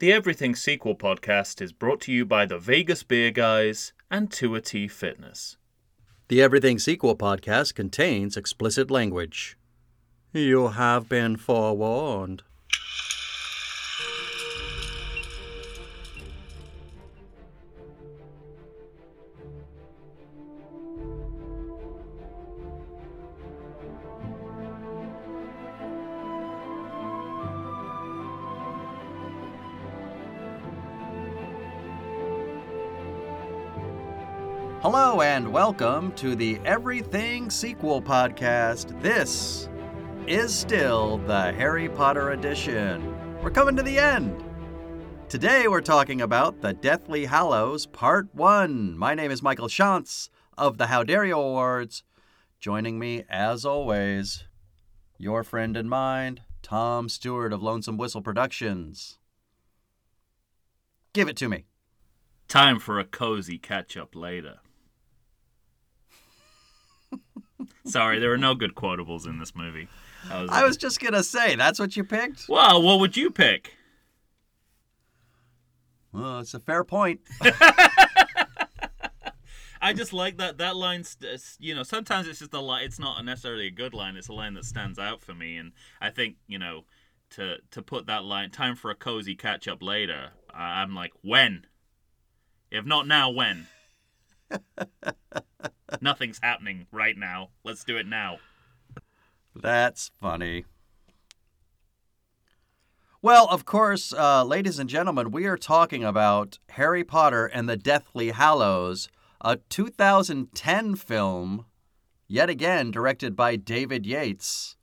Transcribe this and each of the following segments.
The Everything Sequel podcast is brought to you by the Vegas Beer Guys and Tour T Fitness. The Everything Sequel podcast contains explicit language. You have been forewarned. Welcome to the Everything Sequel podcast. This is still the Harry Potter edition. We're coming to the end. Today we're talking about the Deathly Hallows Part 1. My name is Michael Shantz of the How Dare You Awards. Joining me, as always, your friend and mine, Tom Stewart of Lonesome Whistle Productions. Give it to me. Time for a cozy catch up later. Sorry, there are no good quotables in this movie. I was, I was just going to say, that's what you picked? Well, what would you pick? Well, it's a fair point. I just like that that line. Uh, you know, sometimes it's just a line. It's not necessarily a good line. It's a line that stands out for me, and I think you know to to put that line, "Time for a cozy catch up later." I'm like, when? If not now, when? Nothing's happening right now. Let's do it now. That's funny. Well, of course, uh, ladies and gentlemen, we are talking about Harry Potter and the Deathly Hallows, a 2010 film, yet again directed by David Yates.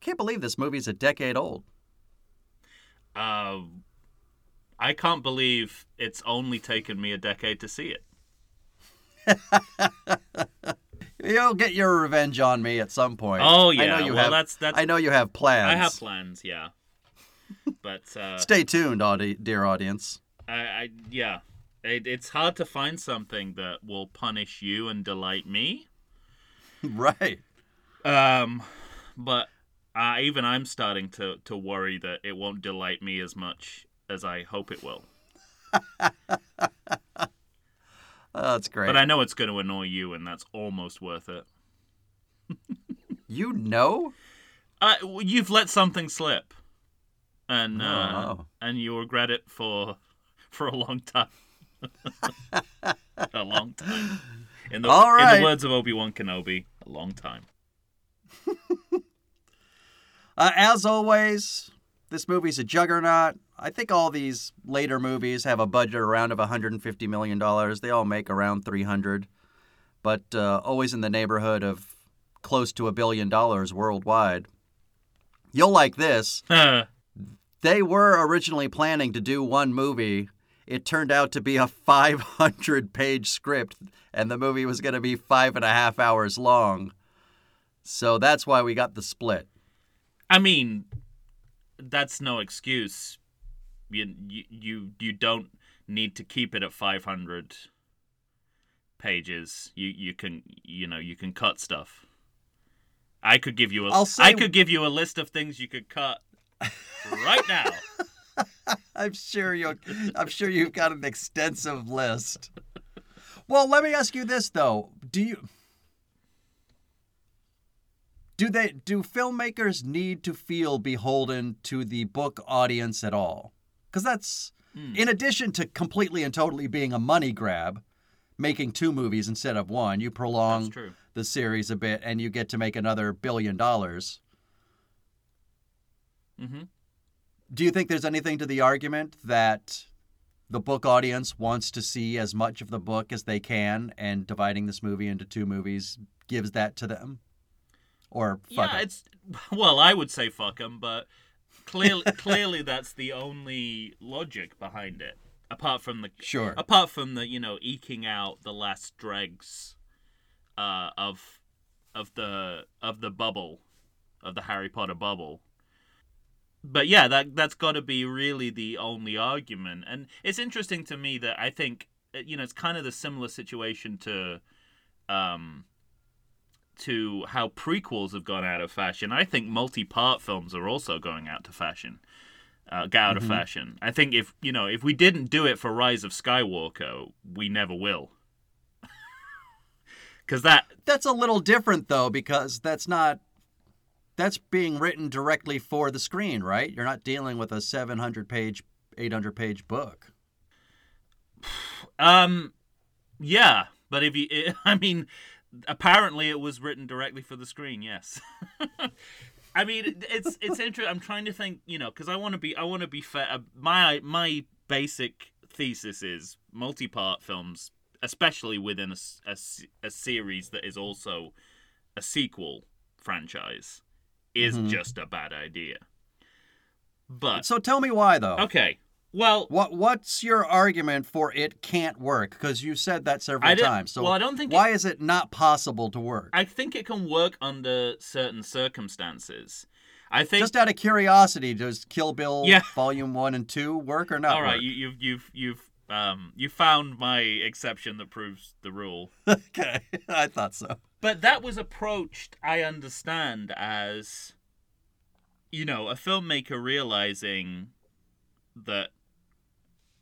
I can't believe this movie's a decade old. Uh, I can't believe it's only taken me a decade to see it. You'll get your revenge on me at some point. Oh I yeah, know you well have. that's that's. I know you have plans. I have plans, yeah. But uh, Stay tuned, audi- dear audience. I, I yeah, it, it's hard to find something that will punish you and delight me. right. Um, but uh, even I'm starting to to worry that it won't delight me as much as I hope it will. Oh, that's great. But I know it's going to annoy you, and that's almost worth it. you know? Uh, you've let something slip, and uh, Oh. and you regret it for for a long time. a long time. In the, All in the words of Obi Wan Kenobi, a long time. Uh, as always, this movie's a juggernaut. I think all these later movies have a budget around of 150 million dollars. They all make around 300, but uh, always in the neighborhood of close to a billion dollars worldwide. You'll like this. They were originally planning to do one movie. It turned out to be a 500 page script, and the movie was going to be five and a half hours long. So that's why we got the split. I mean, that's no excuse. You you you, don't need to keep it at 500 pages. You you can you know you can cut stuff. I could give you a I'll say- I could give you a list of things you could cut right now. I'm sure you I'm sure you've got an extensive list. Well, let me ask you this though. Do you do they do filmmakers need to feel beholden to the book audience at all? Cuz that's Hmm. in addition to completely and totally being a money grab, making two movies instead of one, you prolong the series a bit and you get to make another billion dollars. Mhm. Do you think there's anything to the argument that the book audience wants to see as much of the book as they can, and dividing this movie into two movies gives that to them? Or fuck yeah, it's well, I would say fuck them, but clearly, clearly that's the only logic behind it. Apart from the Sure. apart from the you know eking out the last dregs uh, of of the of the bubble of the Harry Potter bubble. But yeah, that that's got to be really the only argument, and it's interesting to me that I think uh, you know it's kind of the similar situation to um to how prequels have gone out of fashion. I think multi-part films are also going out to fashion. uh, get out Mhm. of fashion. I think if you know if we didn't do it for Rise of Skywalker, we never will. Because that That's a little different though because that's not that's being written directly for the screen, right? You're not dealing with a 700 page, 800 page book. Um, yeah, but if you, I mean, apparently it was written directly for the screen. Yes. I mean, it's it's interesting. I'm trying to think, you know, because I want to be I want to be fair. Uh, My my basic thesis is multi-part films, especially within a a series that is also a sequel franchise, is Mhm. just a bad idea. But So tell me why though. okay, well, What what's your argument for it can't work? Because you said that several times. So well, I don't think why is it not possible to work? I think it can work under certain circumstances. I think. Just out of curiosity, does Kill Bill Yeah. Volume One and Two work or not? all right, work? you, you've you've you've um you found my exception that proves the rule. okay, I thought so. But that was approached, I understand, as you know, a filmmaker realizing that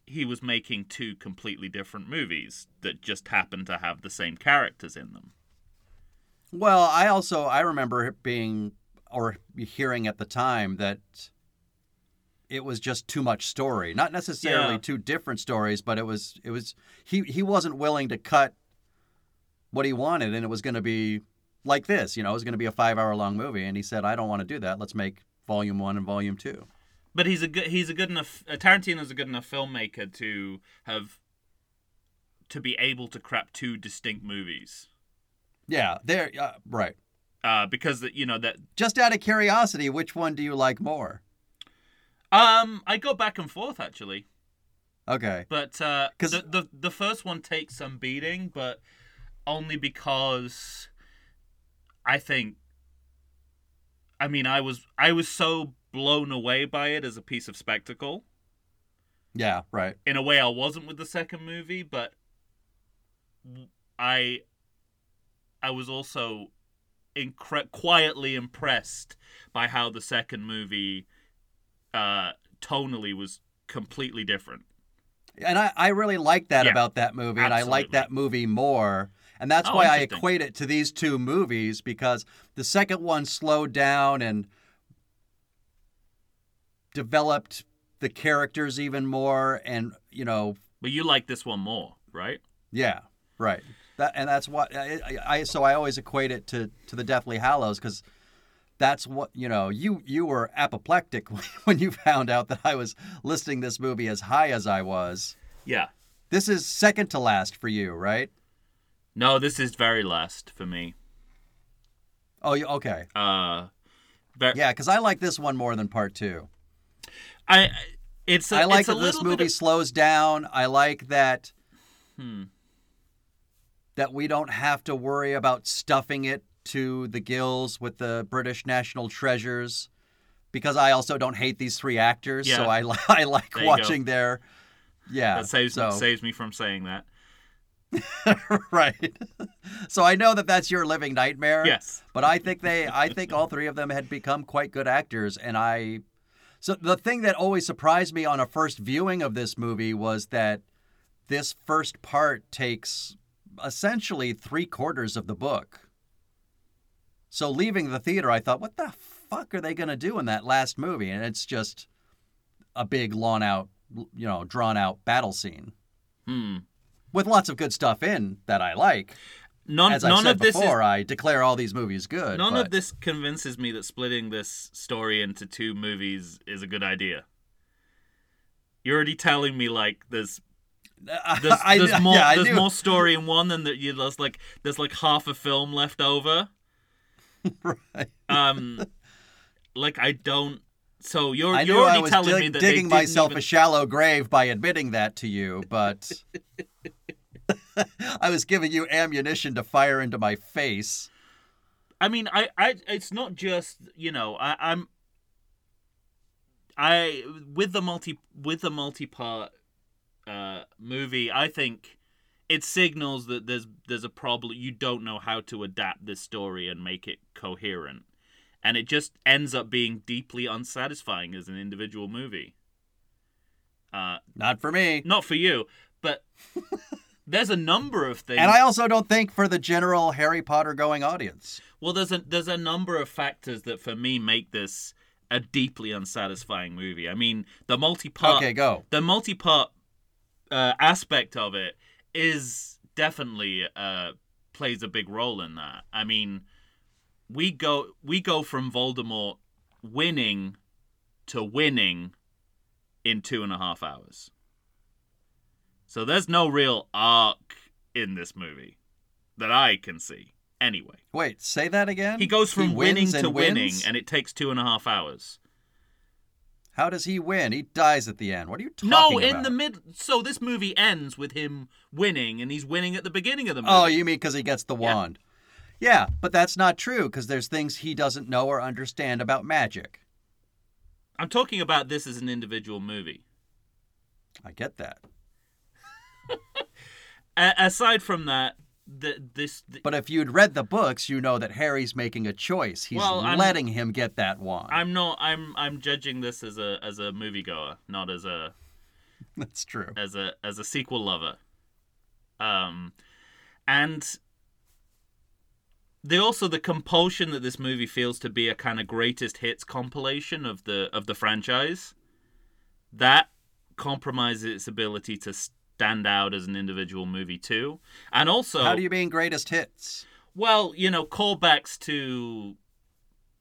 he was making two completely different movies that just happened to have the same characters in them. Well, I also I remember being or hearing at the time that it was just too much story. Not necessarily Yeah. two different stories, but it was it was he he wasn't willing to cut what he wanted and it was going to be like this, you know, it was going to be a 5-hour long movie and he said I don't want to do that. Let's make volume 1 and volume 2. But he's a good he's a good enough uh, Tarantino's a good enough filmmaker to have to be able to crap two distinct movies. Yeah, there uh, right. Uh, because you know that Just out of curiosity, which one do you like more? um I go back and forth actually. Okay. But uh 'Cause- the, the the first one takes some beating, but only because I think I mean I was I was so blown away by it as a piece of spectacle. Yeah, right. In a way I wasn't with the second movie, but I I was also incre- quietly impressed by how the second movie uh tonally was completely different. And I, I really like that Yeah. about that movie, and I like that movie more. And that's Oh, why I equate it to these two movies because the second one slowed down and developed the characters even more. And, you know, But you like this one more, right? yeah, right. That And that's what I, I, so I always equate it to, to the Deathly Hallows because that's what, you know, you, you were apoplectic when you found out that I was listing this movie as high as I was. Yeah. This is second to last for you, right? No, this is very last for me. Oh, okay. Uh, ver- Yeah, because I like this one more than part two. I it's a, I like it's a that this movie of- slows down. I like that hmm. that we don't have to worry about stuffing it to the gills with the British national treasures. Because I also don't hate these three actors, so I I like There go. watching their yeah. that saves so saves me from saying that. right. so I know that that's your living nightmare. Yes. But I think they I think all three of them had become quite good actors and I so the thing that always surprised me on a first viewing of this movie was that this first part takes essentially three quarters of the book. So leaving the theater, I thought, what the fuck are they going to do in that last movie? And it's just a big, lawn out, you know, drawn out battle scene Hmm. with lots of good stuff in that I like. None As I none said of this is before, I declare all these movies good. none but- of this convinces me that splitting this story into two movies is a good idea. You're already telling me like there's there's, I- there's more yeah, there's do. more story in one than that you there's like there's like half a film left over. right. Um, like I don't. So you're I you're already telling dig- me that digging myself even- a shallow grave by admitting that to you, but I was giving you ammunition to fire into my face. I mean, I, I, it's not just you know, I, I'm, I with the multi with the multi part uh, movie, I think it signals that there's there's a problem. You don't know how to adapt this story and make it coherent, and it just ends up being deeply unsatisfying as an individual movie. Uh, Not for me. not for you, but there's a number of things. And I also don't think for the general Harry Potter going audience. Well, there's a there's a number of factors that for me make this a deeply unsatisfying movie. I mean, the multi-part Okay, go. the multi-part uh, aspect of it is definitely uh, plays a big role in that. I mean, we go we go from Voldemort winning to winning in two and a half hours. So there's no real arc in this movie that I can see. Anyway, Wait, say that again? he goes from winning to winning, wins? and it takes two and a half hours. How does he win? He dies at the end. What are you talking about? No, about? in the mid. So this movie ends with him winning, and he's winning at the beginning of the oh, movie. Oh, you mean because he gets the Yeah. wand? Yeah, but that's not true because there's things he doesn't know or understand about magic. I'm talking about this as an individual movie. I get that. A- aside from that, the, this the, But if you'd read the books, you know that Harry's making a choice. He's Well, letting him get that wand. I'm not. I'm I'm judging this as a as a moviegoer, not as a That's true. as a as a sequel lover. Um, and the also the compulsion that this movie feels to be a kind of greatest hits compilation of the of the franchise. That compromises its ability to stand out as an individual movie too, and also How do you mean greatest hits? well, you know, callbacks to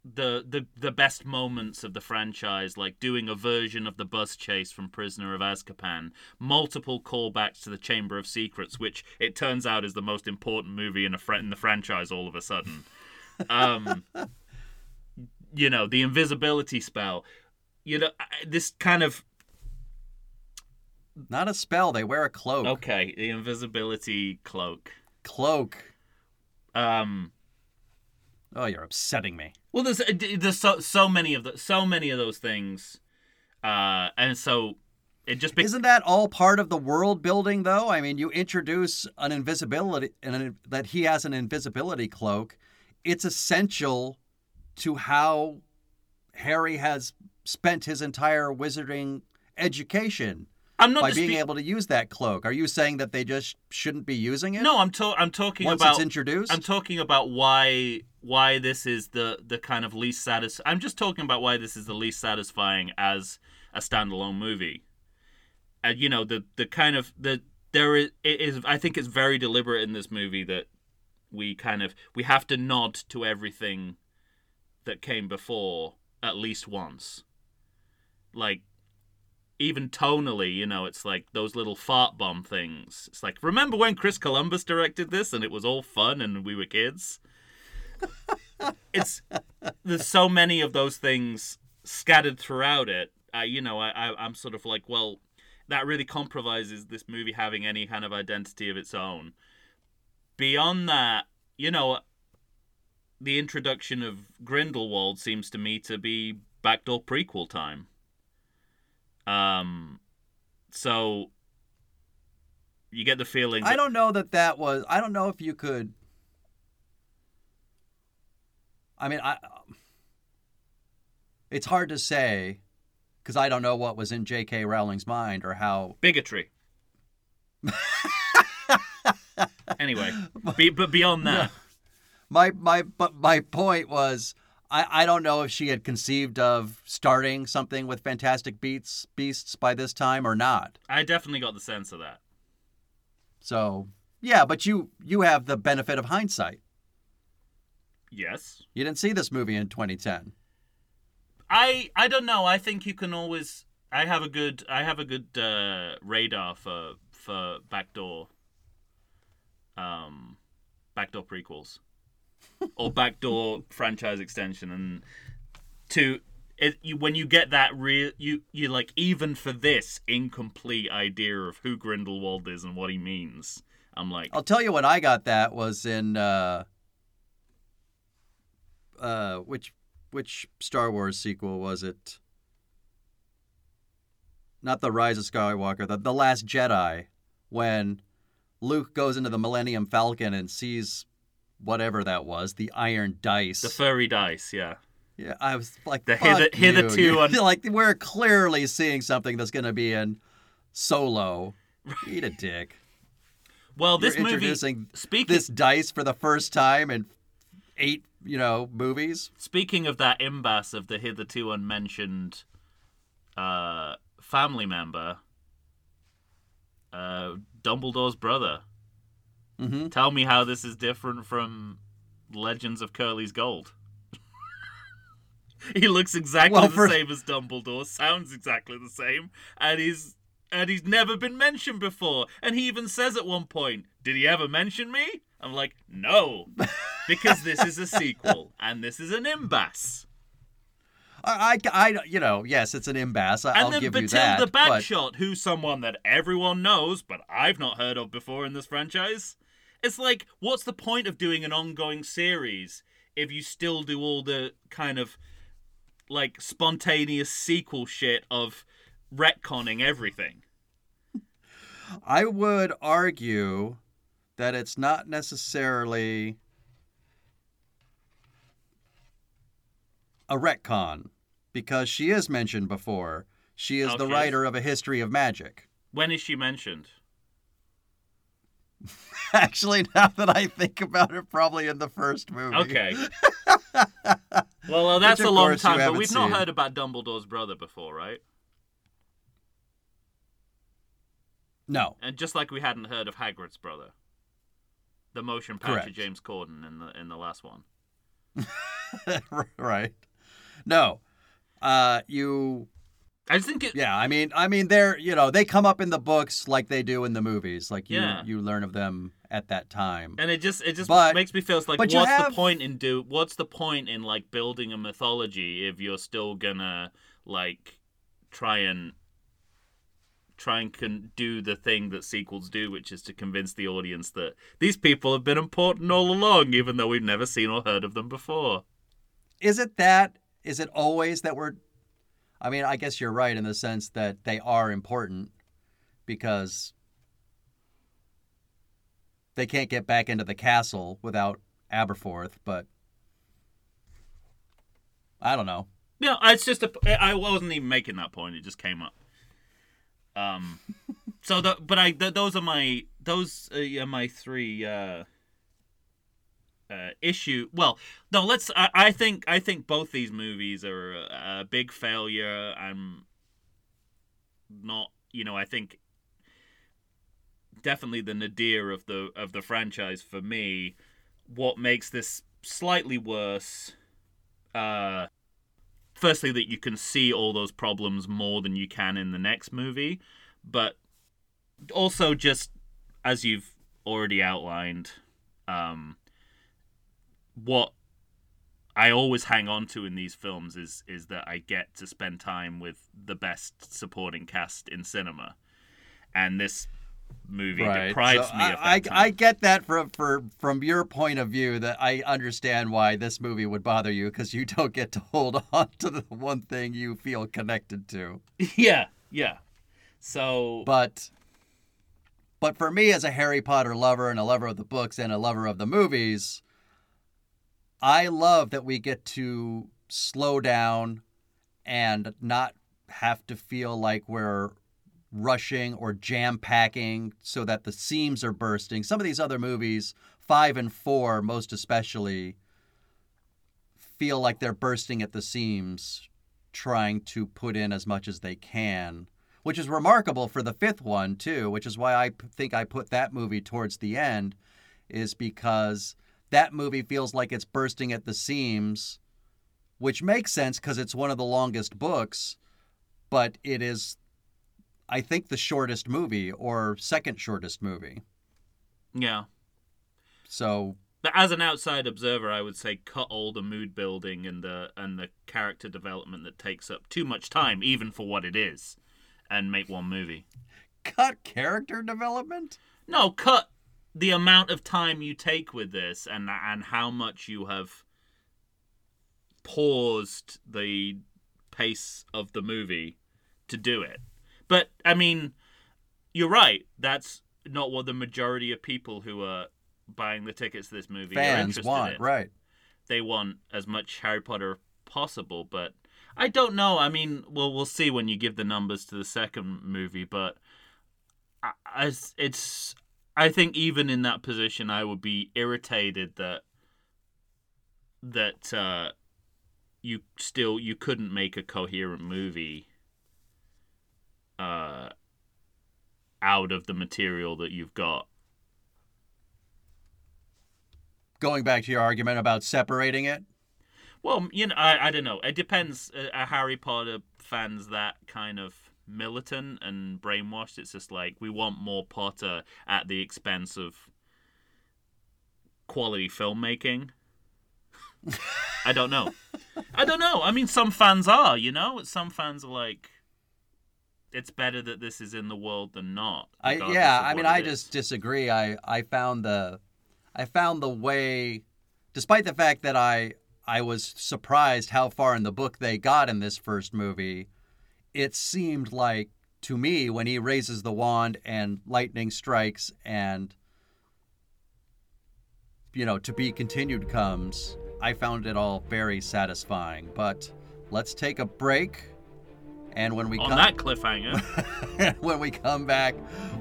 the the the best moments of the franchise, like doing a version of the bus chase from Prisoner of Azkaban, multiple callbacks to the Chamber of Secrets, which it turns out is the most important movie in a fr- in the franchise all of a sudden. Um, you know, the invisibility spell. You know, this kind of Not a spell. They wear a cloak. okay, the invisibility cloak. Cloak. Um, Oh, you're upsetting me. Well, there's there's so so many of the so many of those things, uh, and so it just be- Isn't that all part of the world building, though? I mean, you introduce an invisibility, an, that he has an invisibility cloak. It's essential to how Harry has spent his entire wizarding education I'm not by dispu- being able to use that cloak. Are you saying that they just shouldn't be using it? No, I'm to- I'm talking once about it's introduced. I'm talking about why why this is the the kind of least satis. I'm just talking about why this is the least satisfying as a standalone movie. And you know the the kind of the there is it is I think it's very deliberate in this movie that we kind of we have to nod to everything that came before at least once. Like even tonally, you know, it's like those little fart bomb things. It's like, remember when Chris Columbus directed this and it was all fun and we were kids? it's there's so many of those things scattered throughout it. I, you know, I, I I'm sort of like, well, that really compromises this movie having any kind of identity of its own. Beyond that, you know, the introduction of Grindelwald seems to me to be backdoor prequel time. Um, so you get the feeling. I don't know that that was. I don't know if you could. I mean, I. It's hard to say, because I don't know what was in J.K. Rowling's mind or how. bigotry. anyway, be, but beyond that, My my but my point was, I I don't know if she had conceived of starting something with Fantastic Beasts Beasts by this time or not. I definitely got the sense of that. So yeah, but you you have the benefit of hindsight. Yes, You didn't see this movie in 2010. I I don't know. I think you can always. I have a good. I have a good uh, radar for for backdoor. Um, backdoor prequels, or backdoor franchise extension, and to it. You, when you get that real, you you like even for this incomplete idea of who Grindelwald is and what he means. I'm like, I'll tell you when I got that was in uh, uh, which which Star Wars sequel was it? Not the Rise of Skywalker, the the Last Jedi, when Luke goes into the Millennium Falcon and sees whatever that was, the Iron Dice. the furry dice. Yeah, Yeah, I was like, The hither- hitherto you. un- like we're clearly seeing something that's going to be in Solo. Eat a dick. Well, this You're movie. Speaking this dice for the first time in eight, you know, movies. speaking of that impasse of the hitherto unmentioned uh, family member, uh, Dumbledore's brother. Mm-hmm. Tell me how this is different from Legends of Curly's Gold. he looks exactly Well, the for- same as Dumbledore, sounds exactly the same, and he's and he's never been mentioned before. And he even says at one point, "Did he ever mention me?" I'm like, "No," because this is a sequel and this is an impasse. I, I, I- you know, yes, it's an impasse. I- And I'll then give you that. But Bagshot, who's someone that everyone knows, but I've not heard of before in this franchise. It's like, what's the point of doing an ongoing series if you still do all the kind of like spontaneous sequel shit of retconning everything? I would argue that it's not necessarily a retcon because she is mentioned before. She is Oh, the writer of A History of Magic. When is she mentioned? Actually, now that I think about it, probably in the first movie. Okay. well, that's a long time, but we've not seen. heard about Dumbledore's brother before, right? No. And just like we hadn't heard of Hagrid's brother, the motion picture James Corden in the in the last one. right. No. Uh, you I just think it. Yeah, I mean, I mean, they're you know they come up in the books like they do in the movies. Like you, Yeah. you learn of them at that time. And it just it just But- makes me feel like what's you the point in do what's the point in like building a mythology if you're still gonna like try and try and con- do the thing that sequels do, which is to convince the audience that these people have been important all along, even though we've never seen or heard of them before. Is it that? Is it always that we're? I mean, I guess you're right in the sense that they are important because they can't get back into the castle without Aberforth. But I don't know. Yeah, it's just a. I wasn't even making that point. It just came up. Um, so the but I th- those are my those are my three uh, uh issue. Well, no, let's. I, I think I think both these movies are a, a big failure. I'm not. You know, I think definitely the nadir of the of the franchise for me. What makes this slightly worse? Uh, firstly that you can see all those problems more than you can in the next movie but also just as you've already outlined um what I always hang on to in these films is is that I get to spend time with the best supporting cast in cinema and this movie deprives So me of that I, I. I get that from for from your point of view that I understand why this movie would bother you because you don't get to hold on to the one thing you feel connected to. yeah yeah so But but for me as a Harry Potter lover and a lover of the books and a lover of the movies, I love that we get to slow down and not have to feel like we're rushing or jam packing so that the seams are bursting. Some of these other movies, 5 and 4 most especially, feel like they're bursting at the seams trying to put in as much as they can which is remarkable for the fifth one too which is why I think i put that movie towards the end is because that movie feels like it's bursting at the seams which makes sense because it's one of the longest books but it is i think the shortest movie or second shortest movie. Yeah. So But as an outside observer, I would say cut all the mood building and the and the character development that takes up too much time, even for what it is, and make one movie. cut character development? No, cut the amount of time you take with this, and and how much you have paused the pace of the movie to do it. But I mean, you're right. That's not what the majority of people who are buying the tickets to this movie are fans interested want in right they want as much Harry Potter possible, but I don't know. I mean, well, we'll see when you give the numbers to the second movie, but I, I, it's. I think even in that position, I would be irritated that that uh, you still you couldn't make a coherent movie uh, out of the material that you've got. Going back to your argument about separating it, Well, you know, I, I don't know. It depends. Uh, Are Harry Potter fans that kind of militant and brainwashed? It's just like we want more Potter at the expense of quality filmmaking. I don't know. I don't know. I mean, some fans are, you know. Some fans are like, it's better that this is in the world than not. I yeah, I mean, I just is. disagree. I I found the I found the way, despite the fact that I I was surprised how far in the book they got in this first movie, it seemed like to me when he raises the wand and lightning strikes and you know to be continued comes. I found it all very satisfying. But let's take a break. And when we on come that cliffhanger, when we come back,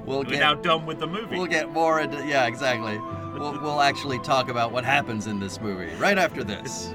we'll we're get now done with the movie. We'll get more into yeah, exactly. We'll we'll actually talk about what happens in this movie right after this.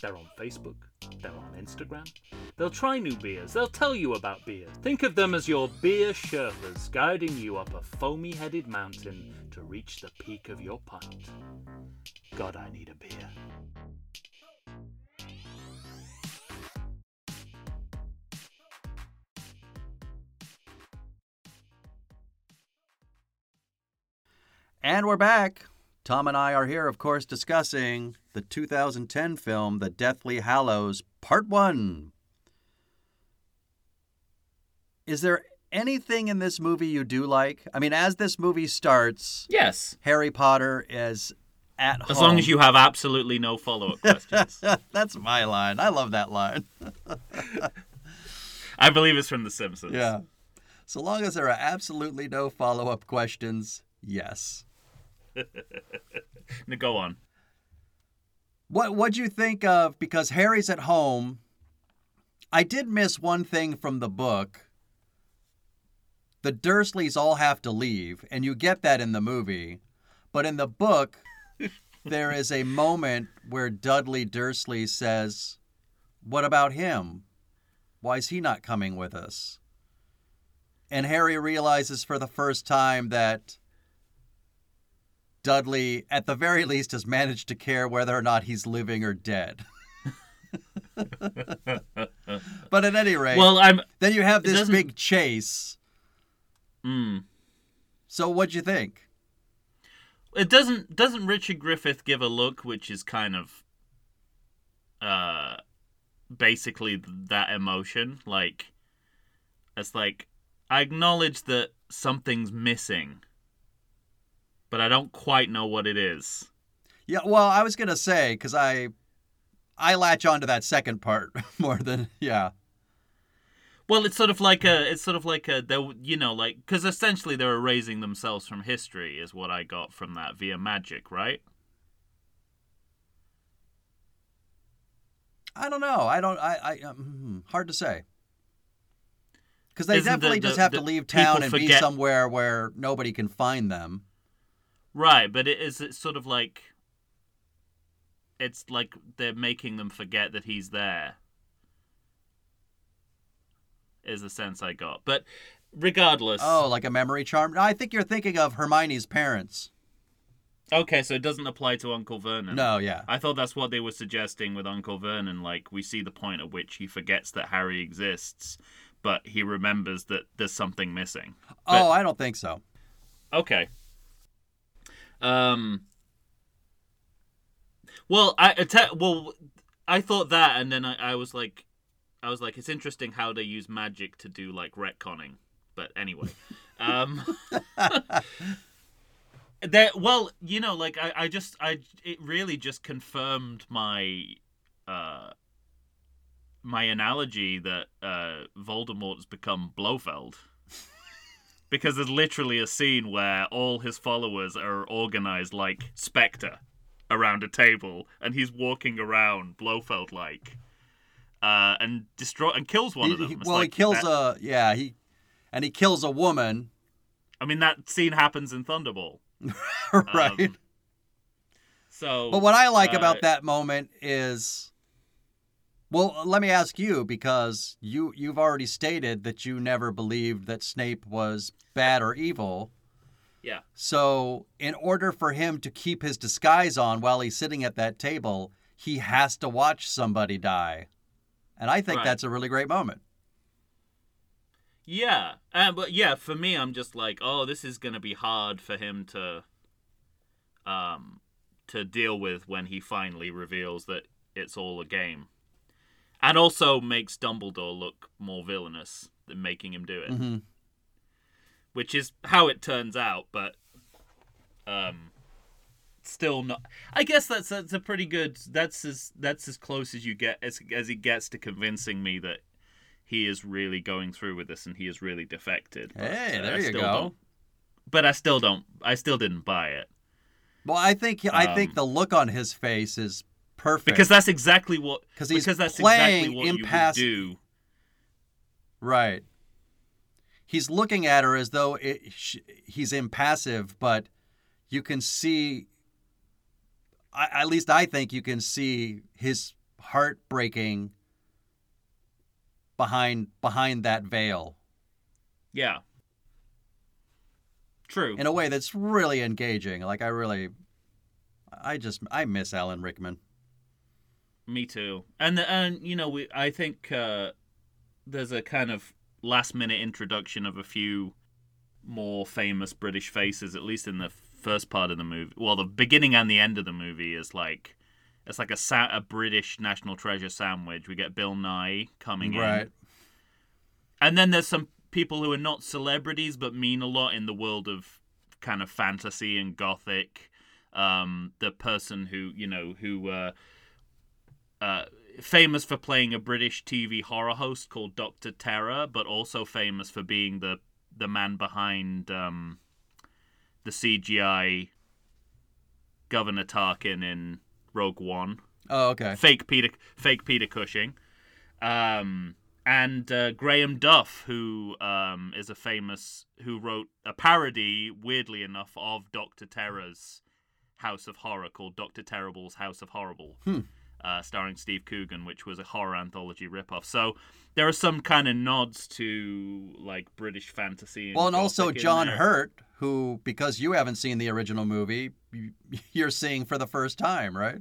They're on Facebook, they're on Instagram. They'll try new beers, they'll tell you about beer. Think of them as your beer Sherpas guiding you up a foamy headed mountain to reach the peak of your pint. God, I need a beer. And we're back. Tom and I are here, of course, discussing the 2010 film The Deathly Hallows Part 1. Is there anything in this movie you do like? I mean, as this movie starts, yes, Harry Potter is at home. as long as you have absolutely no follow-up questions. That's my line. I love that line. I believe it's from The Simpsons. Yeah. So long as there are absolutely no follow up questions, yes. Now go on. What what'd you think of because Harry's at home? I did miss one thing from the book. The Dursleys all have to leave, and you get that in the movie. But in the book, there is a moment where Dudley Dursley says, What about him? Why is he not coming with us? And Harry realizes for the first time that Dudley, at the very least, has managed to care whether or not he's living or dead. but at any rate, Well, I'm. then you have this big chase. Mm, So what'd you think? it doesn't doesn't Richard Griffith give a look which is kind of uh basically that emotion like it's like I acknowledge that something's missing but I don't quite know what it is. Yeah, well, I was gonna say because I, I latch onto that second part more than yeah. Well, it's sort of like a it's sort of like a they you know like cuz essentially they're erasing themselves from history is what I got from that via magic, right? I don't know. I don't. I. I um, hard to say. Because they Isn't definitely the- just have the to leave town and be somewhere where nobody can find them. Right, but it is it's sort of like it's like they're making them forget that he's there. Is the sense I got. But regardless. Oh, like a memory charm? I think you're thinking of Hermione's parents. Okay, so it doesn't apply to Uncle Vernon. No, yeah. I thought that's what they were suggesting with Uncle Vernon. Like, we see the point at which he forgets that Harry exists, but he remembers that there's something missing. Oh, but- oh, I don't think so. Okay. Um. Well, I te- well, I thought that, and then I, I was like, I was like, it's interesting how they use magic to do like retconning. But anyway, um, that well, you know, like I, I just, I, it really just confirmed my, uh, my analogy that uh, Voldemort's become Blofeld because there's literally a scene where all his followers are organized like Spectre around a table, and he's walking around Blofeld like, uh, and destroy and kills one He- of them. he- well, he kills that- a yeah he, and he kills a woman, I mean, that scene happens in Thunderball. right? Um, so, but what I like uh, about that moment is, well, let me ask you because you you've already stated that you never believed that Snape was bad or evil. Yeah. So, in order for him to keep his disguise on while he's sitting at that table, he has to watch somebody die. And I think Right. that's a really great moment. Yeah, uh, but yeah, for me, I'm just like, oh, this is gonna be hard for him to, um, to deal with when he finally reveals that it's all a game, and also makes Dumbledore look more villainous than making him do it, hmm which is how it turns out. But, um, still not. I guess that's that's a pretty good. That's as that's as close as you get as as he gets to convincing me that he is really going through with this and he is really defected. But, Hey, uh, there I you go. But I still don't. I still didn't buy it Well, I think I think Um, the look on his face is perfect because that's exactly what. 'Cause he's because that's playing exactly what you do. Right. He's looking at her as though it, he's impassive, but you can see. I, at least I think you can see his heart breaking behind behind that veil Yeah. True. in a way that's really engaging. Like I really, I just I miss Alan Rickman. Me too. And and you know we I think uh, there's a kind of last minute introduction of a few more famous British faces, at least in the first part of the movie. Well, the beginning and the end of the movie is like it's like a sa- a British national treasure sandwich. We get Bill Nighy coming in, and then there's some people who are not celebrities but mean a lot in the world of kind of fantasy and gothic. Um, the person who you know who uh, uh, famous for playing a British TV horror host called Doctor Terror, but also famous for being the the man behind um, the CGI Governor Tarkin in Rogue One Oh, okay. fake Peter, fake Peter Cushing, um, and uh, Graham Duff, who um, is a famous who wrote a parody, weirdly enough, of Doctor Terror's House of Horror called Doctor Terrible's House of Horrible, Hmm. Uh, starring Steve Coogan, which was a horror anthology ripoff. So there are some kind of nods to like British fantasy. And Well, and also John there. Hurt, who because you haven't seen the original movie, you- you're seeing for the first time, right?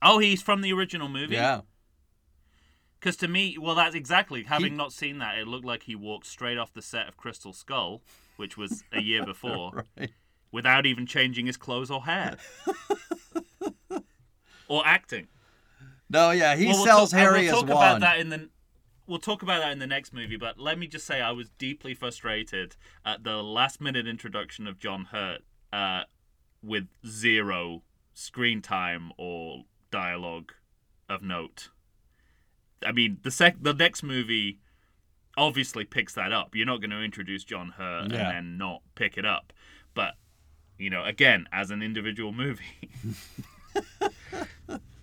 Oh, he's from the original movie. Yeah. Because to me, well, that's exactly. Having He- not seen that, it looked like he walked straight off the set of Crystal Skull, which was a year before, Right. without even changing his clothes or hair. or acting. No, yeah, he Well, we'll sells talk- Harry we'll as talk one. about that in the. We'll talk about that in the next movie, but let me just say I was deeply frustrated at the last minute introduction of John Hurt uh, with zero screen time or dialogue of note. I mean, the sec the next movie obviously picks that up. You're not going to introduce John Hurt Yeah. and then not pick it up. But you know, again, as an individual movie,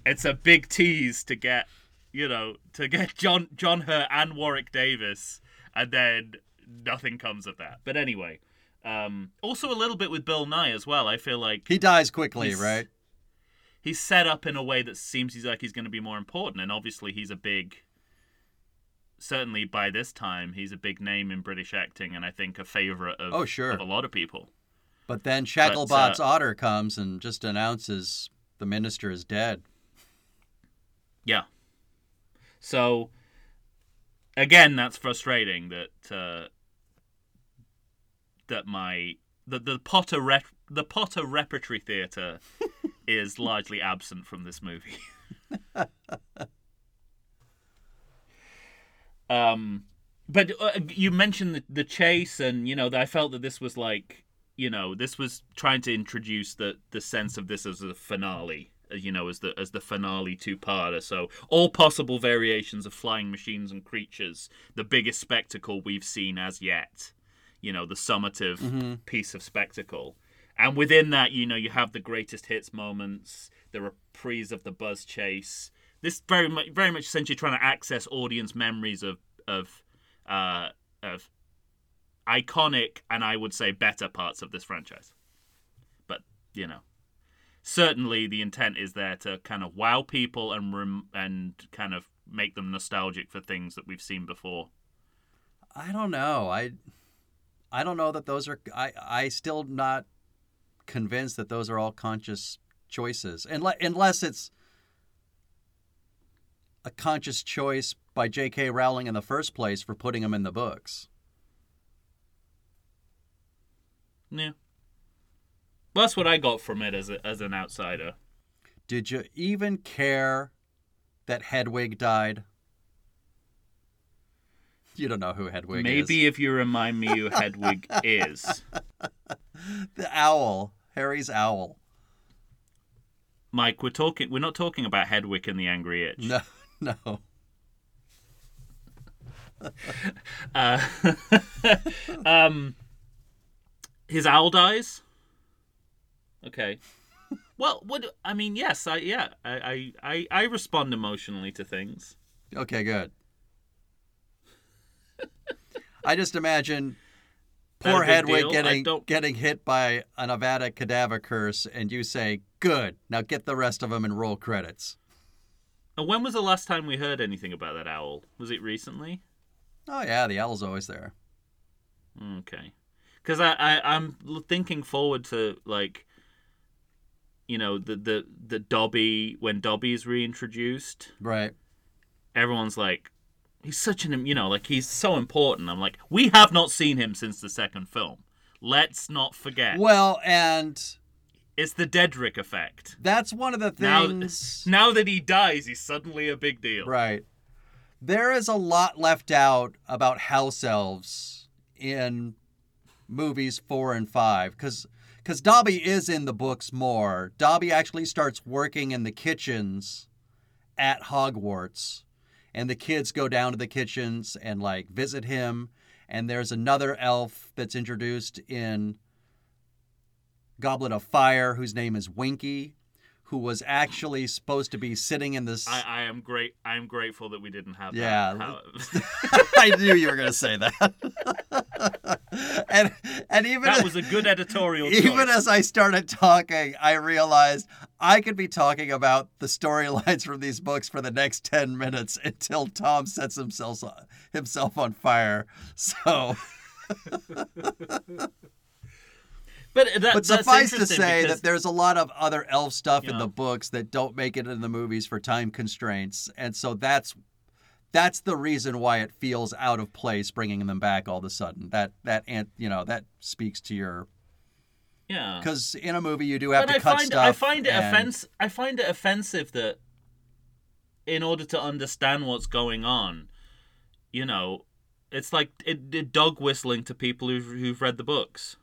it's a big tease to get you know, to get John John Hurt and Warwick Davis, and then nothing comes of that. But anyway, um, also a little bit with Bill Nighy as well. I feel like He dies quickly, He's- right? he's set up in a way that seems he's like he's going to be more important, and obviously he's a big. Certainly by this time, he's a big name in British acting, and I think a favorite of Oh, sure. of a lot of people. But then uh, Shacklebolt's otter comes and just announces the minister is dead. Yeah. So again, that's frustrating that uh, that my the the Potter rep, the Potter repertory theatre is largely absent from this movie. um, but uh, you mentioned the, the chase, and you know, I felt that this was like, you know, this was trying to introduce the the sense of this as a finale, you know, as the as the finale two parter. So all possible variations of flying machines and creatures, the biggest spectacle we've seen as yet. You know, the summative piece of spectacle. And within that, you know, you have the greatest hits moments, the reprise of the buzz chase. This very much, very much essentially trying to access audience memories of of uh, of iconic and I would say better parts of this franchise. But you know, certainly the intent is there to kind of wow people and rem- and kind of make them nostalgic for things that we've seen before. I don't know. I I don't know that those are I I still not convinced that those are all conscious choices. Unless unless it's a conscious choice by J.K. Rowling in the first place for putting them in the books. Yeah. That's what I got from it as a, as an outsider. Did you even care that Hedwig died? You don't know who Hedwig is. Maybe if you remind me who Hedwig is. the owl, Harry's owl. Mike, we're talking. We're not talking about Hedwig and the Angry Inch. No, no. Uh, um, his owl dies. Okay. Well, what I mean, yes, I yeah, I I I, I respond emotionally to things. Okay, good. I just imagine poor Hedwig deal. Getting getting hit by an Avada Kedavra curse, and you say, "Good, now get the rest of them and roll credits." And when was the last time we heard anything about that owl? Was it recently? Oh yeah, the owl's always there. Okay, because I, I I'm thinking forward to like, you know, the the the Dobby when Dobby is reintroduced. Right. Everyone's like, he's such an you know like he's so important. I'm like, we have not seen him since the second film. Let's not forget. Well, and It's the Cedric effect. that's one of the Now, things. now that he dies, he's suddenly a big deal. Right. There is a lot left out about house elves in movies four and five because because Dobby is in the books more. Dobby actually starts working in the kitchens at Hogwarts, and the kids go down to the kitchens and like visit him. And there's another elf that's introduced in Goblet of Fire whose name is Winky, who was actually supposed to be sitting in this. I, I am great. I am grateful that we didn't have Yeah. that. I knew you were going to say that. and even that was a good editorial choice. even as I started talking, I realized I could be talking about the storylines from these books for the next 10 minutes until Tom sets himself himself on fire. So, but that, but suffice to say because- that there's a lot of other elf stuff in the books that don't make it in the movies for time constraints. And so that's that's the reason why it feels out of place bringing them back all of a sudden. That that and you know, that speaks to your yeah. Cuz in a movie you do have but to I cut find stuff. I find it and- offense. I find it offensive that in order to understand what's going on, you know, it's like it, it dog whistling to people who've, who've read the books.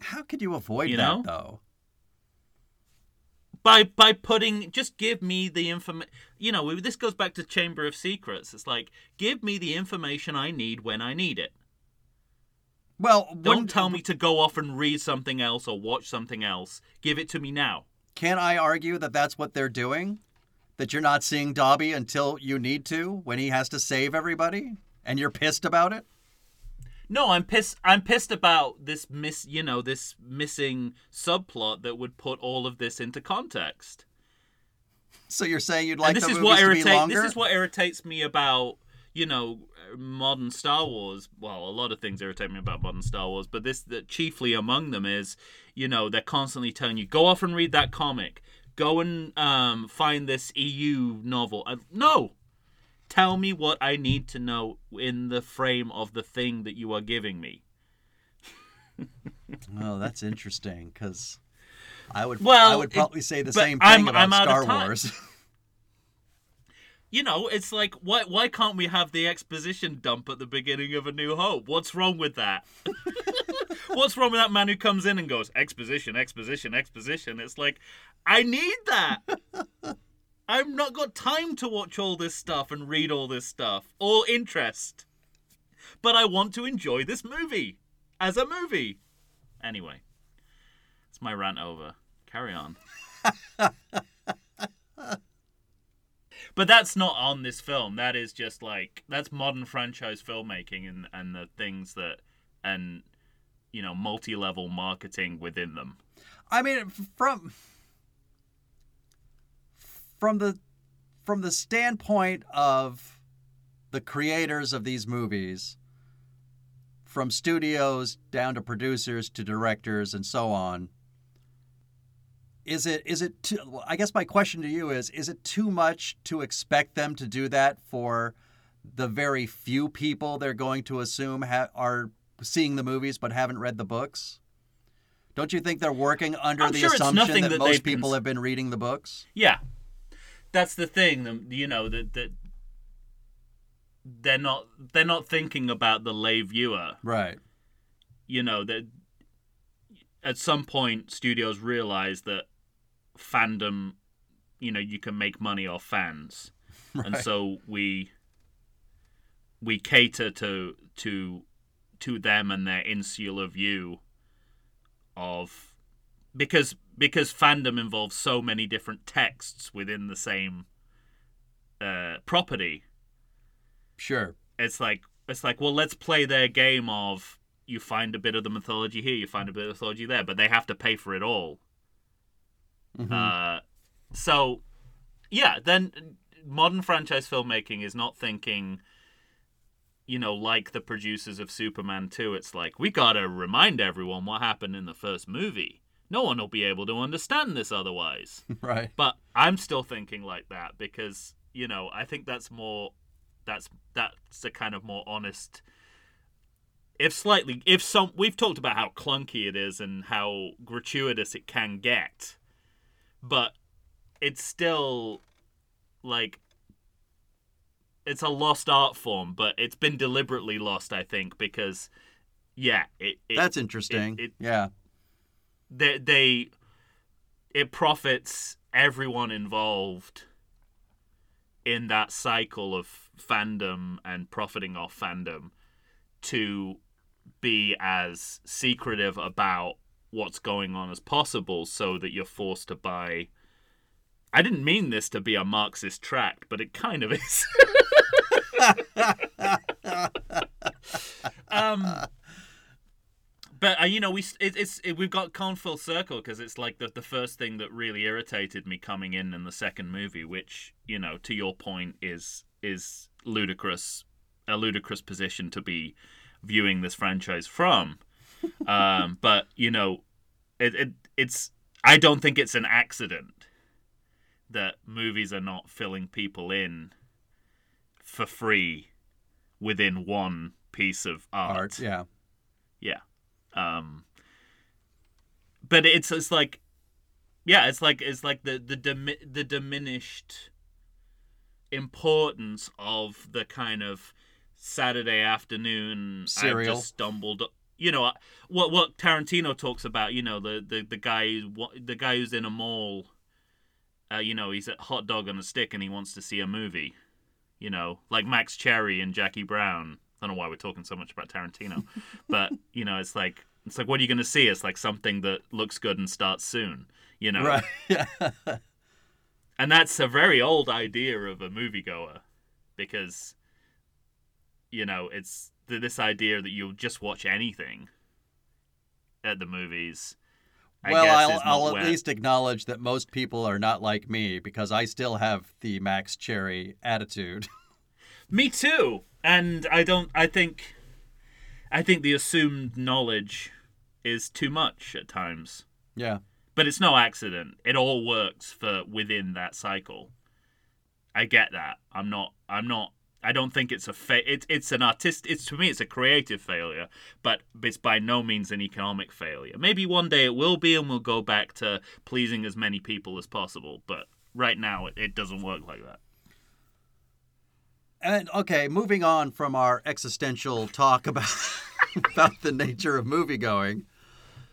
How could you avoid You that know? though? by by putting just give me the information you know this goes back to chamber of secrets it's like give me the information i need when i need it Well, don't wouldn't- tell me to go off and read something else or watch something else give it to me now Can I argue that that's what they're doing? that you're not seeing Dobby until you need to when he has to save everybody, and you're pissed about it. No, I'm pissed. I'm pissed about this miss. You know, this missing subplot that would put all of this into context. So you're saying you'd like and this the is what irritates. This is what irritates me about you know modern Star Wars. Well, a lot of things irritate me about modern Star Wars, but this that chiefly among them is you know they're constantly telling you go off and read that comic, go and um, find this EU novel. Uh, no, tell me what I need to know in the frame of the thing that you are giving me. Oh, that's interesting because I would Well, I would it- probably say the same thing I'm- about I'm Star. Wars. You know, it's like why why can't we have the exposition dump at the beginning of A New Hope? What's wrong with that? What's wrong with that man who comes in and goes exposition, exposition, exposition? It's like I need that. I've not got time to watch all this stuff and read all this stuff or interest. But I want to enjoy this movie as a movie. Anyway, it's my rant over. Carry on. But that's not on this film. That is just like that's modern franchise filmmaking and and the things that and you know multi-level marketing within them. I mean, from from the from the standpoint of the creators of these movies, from studios down to producers to directors and so on, is it is it too, I guess my question to you is is it too much to expect them to do that for the very few people they're going to assume ha- are seeing the movies but haven't read the books? Don't you think they're working under I'm the sure assumption that, that most people cons- have been reading the books? Yeah, that's the thing. You know that that they're not they're not thinking about the lay viewer. Right. You know that at some point studios realize that fandom, you know, you can make money off fans. and so we we cater to to to them and their insular view of because because fandom involves so many different texts within the same uh, property Sure. it's like it's like well let's play their game of you find a bit of the mythology here you find a bit of mythology there but they have to pay for it all Mhm. uh, so, yeah, then modern franchise filmmaking is not thinking, you know, like the producers of Superman 2. It's like, we gotta remind everyone what happened in the first movie. No one will be able to understand this otherwise. right. But I'm still thinking like that because, you know, I think that's more, that's, that's a kind of more honest. If slightly, if some, we've talked about how clunky it is and how gratuitous it can get but it's still like it's a lost art form but it's been deliberately lost i think because yeah it, it That's interesting. it- yeah. they, they it profits everyone involved in that cycle of fandom and profiting off fandom to be as secretive about what's going on as possible so that you're forced to buy I didn't mean this to be a Marxist tract, but it kind of is. um, but uh, you know, we it, it's it, we've got gone full circle because it's like the the first thing that really irritated me coming in in the second movie, which you know, to your point, is is ludicrous, a ludicrous position to be viewing this franchise from. Um, but you know, it, it it's I don't think it's an accident that movies are not filling people in for free within one piece of art. Art. Yeah. Yeah. Um but it's it's like yeah, it's like it's like the the dimi- the diminished importance of the kind of Saturday afternoon Serial. just stumbled you know what what Tarantino talks about, you know, the the the guy the guy who's in a mall uh, you know, he's a hot dog on a stick and he wants to see a movie. You know, like Max Cherry and Jackie Brown. I don't know why we're talking so much about Tarantino, but you know, it's like it's like what are you going to see? It's like something that looks good and starts soon. You know, Right. And that's a very old idea of a moviegoer because you know it's this idea that you'll just watch anything at the movies I well, I'll, I'll at least acknowledge that most people are not like me because I still have the Max Cherry attitude. Me too. And I don't I think I think the assumed knowledge is too much at times. yeah. But it's no accident. It all works for within that cycle. I get that. I'm not I'm not I don't think it's a fa- it, it's an artist it's to me it's a creative failure, but it's by no means an economic failure. Maybe one day it will be and we'll go back to pleasing as many people as possible, but right now it, it doesn't work like that. And okay, moving on from our existential talk about about the nature of movie going,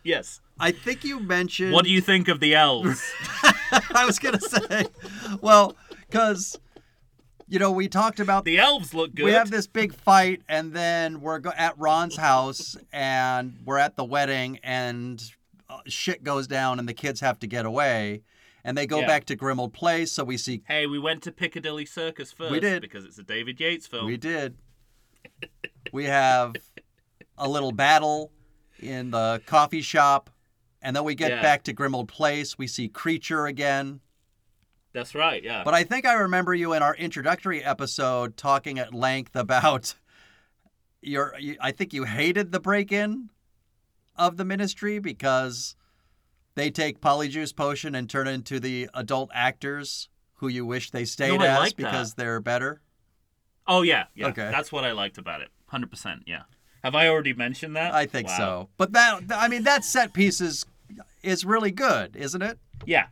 Yes. I think you mentioned. What do you think of the elves? I was gonna say, well, because you know we talked about The elves look good. we have this big fight, and then we're go- at Ron's house, and we're at the wedding, and uh, shit goes down, and the kids have to get away, and they go Yeah. back to Grimmauld Place. So we see Hey, we went to Piccadilly Circus first We did. because it's a David Yates film. we did. We have a little battle in the coffee shop, and then we get Yeah. back to Grimmauld Place. We see Kreacher again. That's right, yeah. But I think I remember you in our introductory episode talking at length about your. You, I think you hated the break-in of the ministry because they take polyjuice potion and turn into the adult actors who you wish they stayed No, as like that. because they're better. oh yeah, yeah. Okay. That's what I liked about it. Hundred percent, yeah. Have I already mentioned that? I think Wow. so. But that I mean that set piece is is really good, isn't it? Yeah.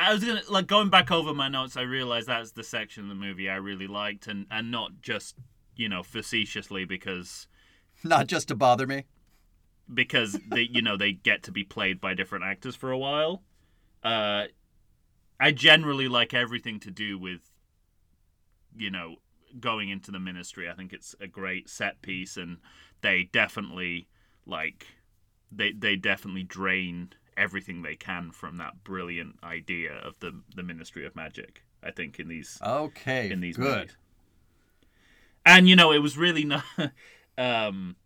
I was gonna like going back over my notes. I realized that's the section of the movie I really liked, and and not just you know facetiously because Not just to bother me. because they you know they get to be played by different actors for a while. Uh, I generally like everything to do with you know going into the ministry. I think it's a great set piece, and they definitely like they they definitely drain everything they can from that brilliant idea of the the Ministry of Magic. I think in these Okay. in these good. movies. And you know, it was really not. um,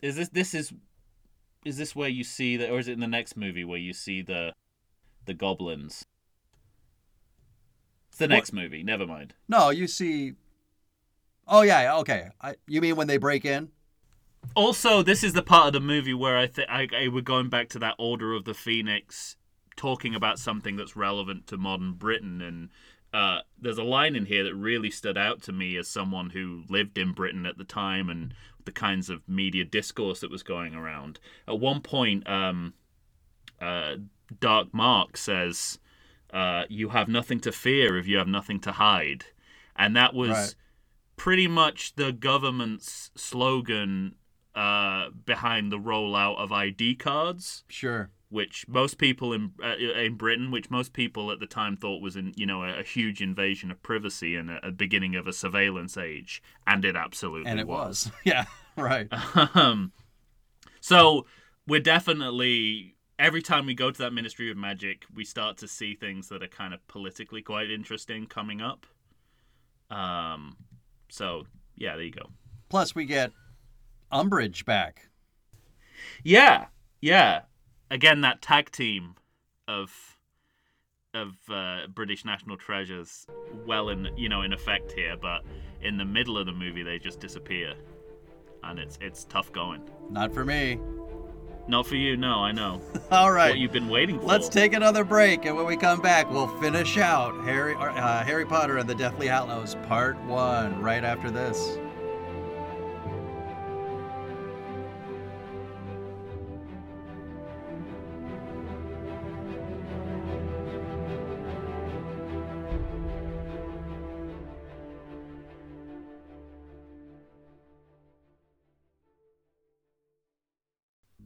is this this is is this where you see that, or is it in the next movie where you see the the goblins? It's the What- next movie. Never mind. No, you see. Oh yeah, yeah, okay. I, you mean when they break in? Also, this is the part of the movie where I think I, I we're going back to that Order of the Phoenix, talking about something that's relevant to modern Britain, and uh, there's a line in here that really stood out to me as someone who lived in Britain at the time and the kinds of media discourse that was going around. At one point, um, uh, Dark Mark says, uh, "You have nothing to fear if you have nothing to hide," and that was Right. pretty much the government's slogan uh, behind the rollout of ID cards, Sure. which most people in uh, in Britain, which most people at the time thought was in you know a, a huge invasion of privacy and a, a beginning of a surveillance age, and it absolutely And it was. Yeah. Right. um, so we're definitely every time we go to that Ministry of Magic, we start to see things that are kind of politically quite interesting coming up. Um, so yeah, there you go. Plus, we get Umbridge back. Yeah, yeah. Again, that tag team of of uh, British national treasures, well in you know in effect here, but in the middle of the movie they just disappear, and it's it's tough going. Not for me. Not for you, no. I know. All right. What you've been waiting for. Let's take another break, and when we come back, we'll finish out Harry uh, Harry Potter and the Deathly Hallows Part One right after this.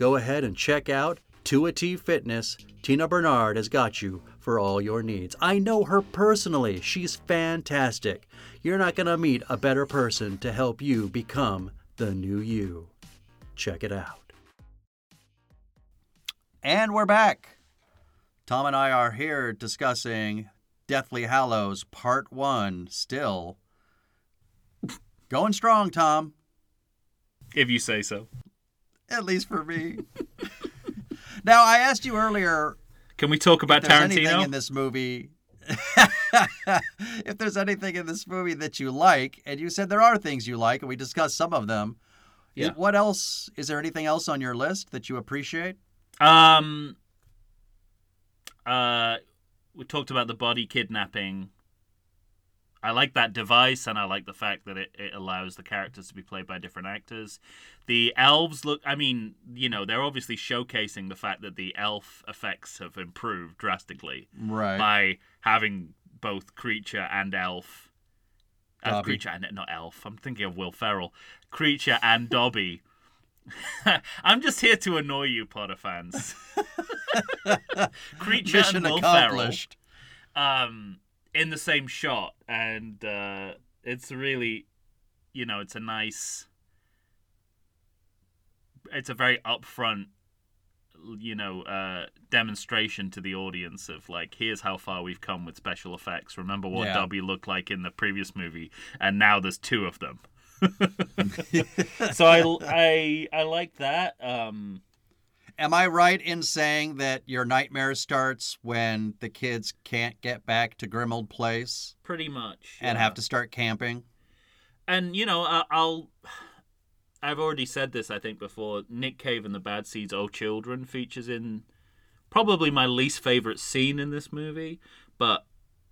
Go ahead and check out 2A Fitness. Tina Bernard has got you for all your needs. I know her personally. She's fantastic. You're not going to meet a better person to help you become the new you. Check it out. And we're back. Tom and I are here discussing Deathly Hallows Part 1 still. Going strong, Tom. If you say so. At least for me. now, I asked you earlier Can we talk about if there's anything Tarantino? in this movie. if there's anything in this movie that you like, and you said there are things you like, and we discussed some of them. Yeah. What else? Is there anything else on your list that you appreciate? Um. Uh, we talked about the body kidnapping. I like that device, and I like the fact that it, it allows the characters to be played by different actors. The elves look, I mean, you know, they're obviously showcasing the fact that the elf effects have improved drastically Right. by having both Kreacher and elf. Uh, Kreacher and not elf. I'm thinking of Will Ferrell. Kreacher and Dobby. I'm just here to annoy you, Potter fans. Kreacher Mission and Will accomplished. Ferrell, um, in the same shot, and uh, it's really, you know, it's a nice. It's a very upfront you know uh demonstration to the audience of like here's how far we've come with special effects remember what Yeah. Dobby looked like in the previous movie and now there's two of them so I, I I like that um Am I right in saying that your nightmare starts when the kids can't get back to Grimmauld Place pretty much and yeah. have to start camping? and you know I- I'll I've already said this I think before Nick Cave and the Bad Seeds Oh Children features in probably my least favorite scene in this movie but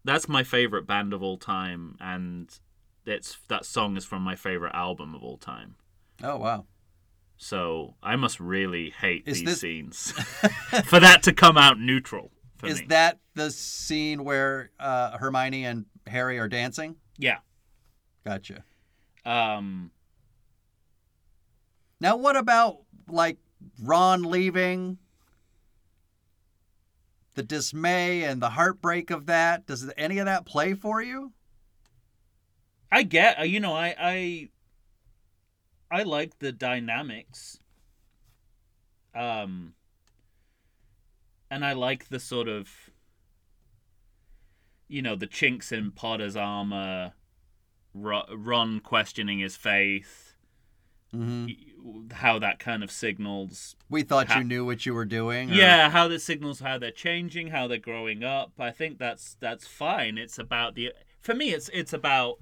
that's my favorite band of all time and it's that song is from my favorite album of all time Oh wow. So I must really hate Is these this- scenes for that to come out neutral for Is me that the scene where uh, Hermione and Harry are dancing? yeah Gotcha. um Now, what about like Ron leaving? The dismay and the heartbreak of that. Does any of that play for you? I get, uh, you know, I I I like the dynamics. Um and I like the sort of you know, the chinks in Potter's armor, Ron questioning his faith, Mm-hmm. how that kind of signals We thought you knew what you were doing. or- yeah how that signals how they're changing how they're growing up i think that's that's fine it's about the for me it's it's about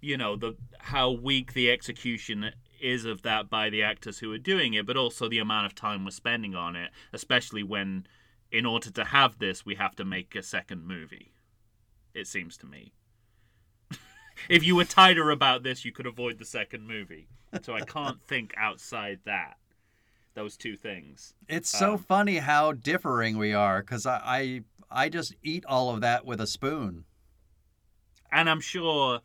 you know the how weak the execution is of that by the actors who are doing it but also the amount of time we're spending on it especially when in order to have this we have to make a second movie it seems to me. If you were tighter about this you could avoid the second movie. So i can't think outside that those two things. It's so Um, funny how differing we are because I, I I just eat all of that with a spoon. and I'm sure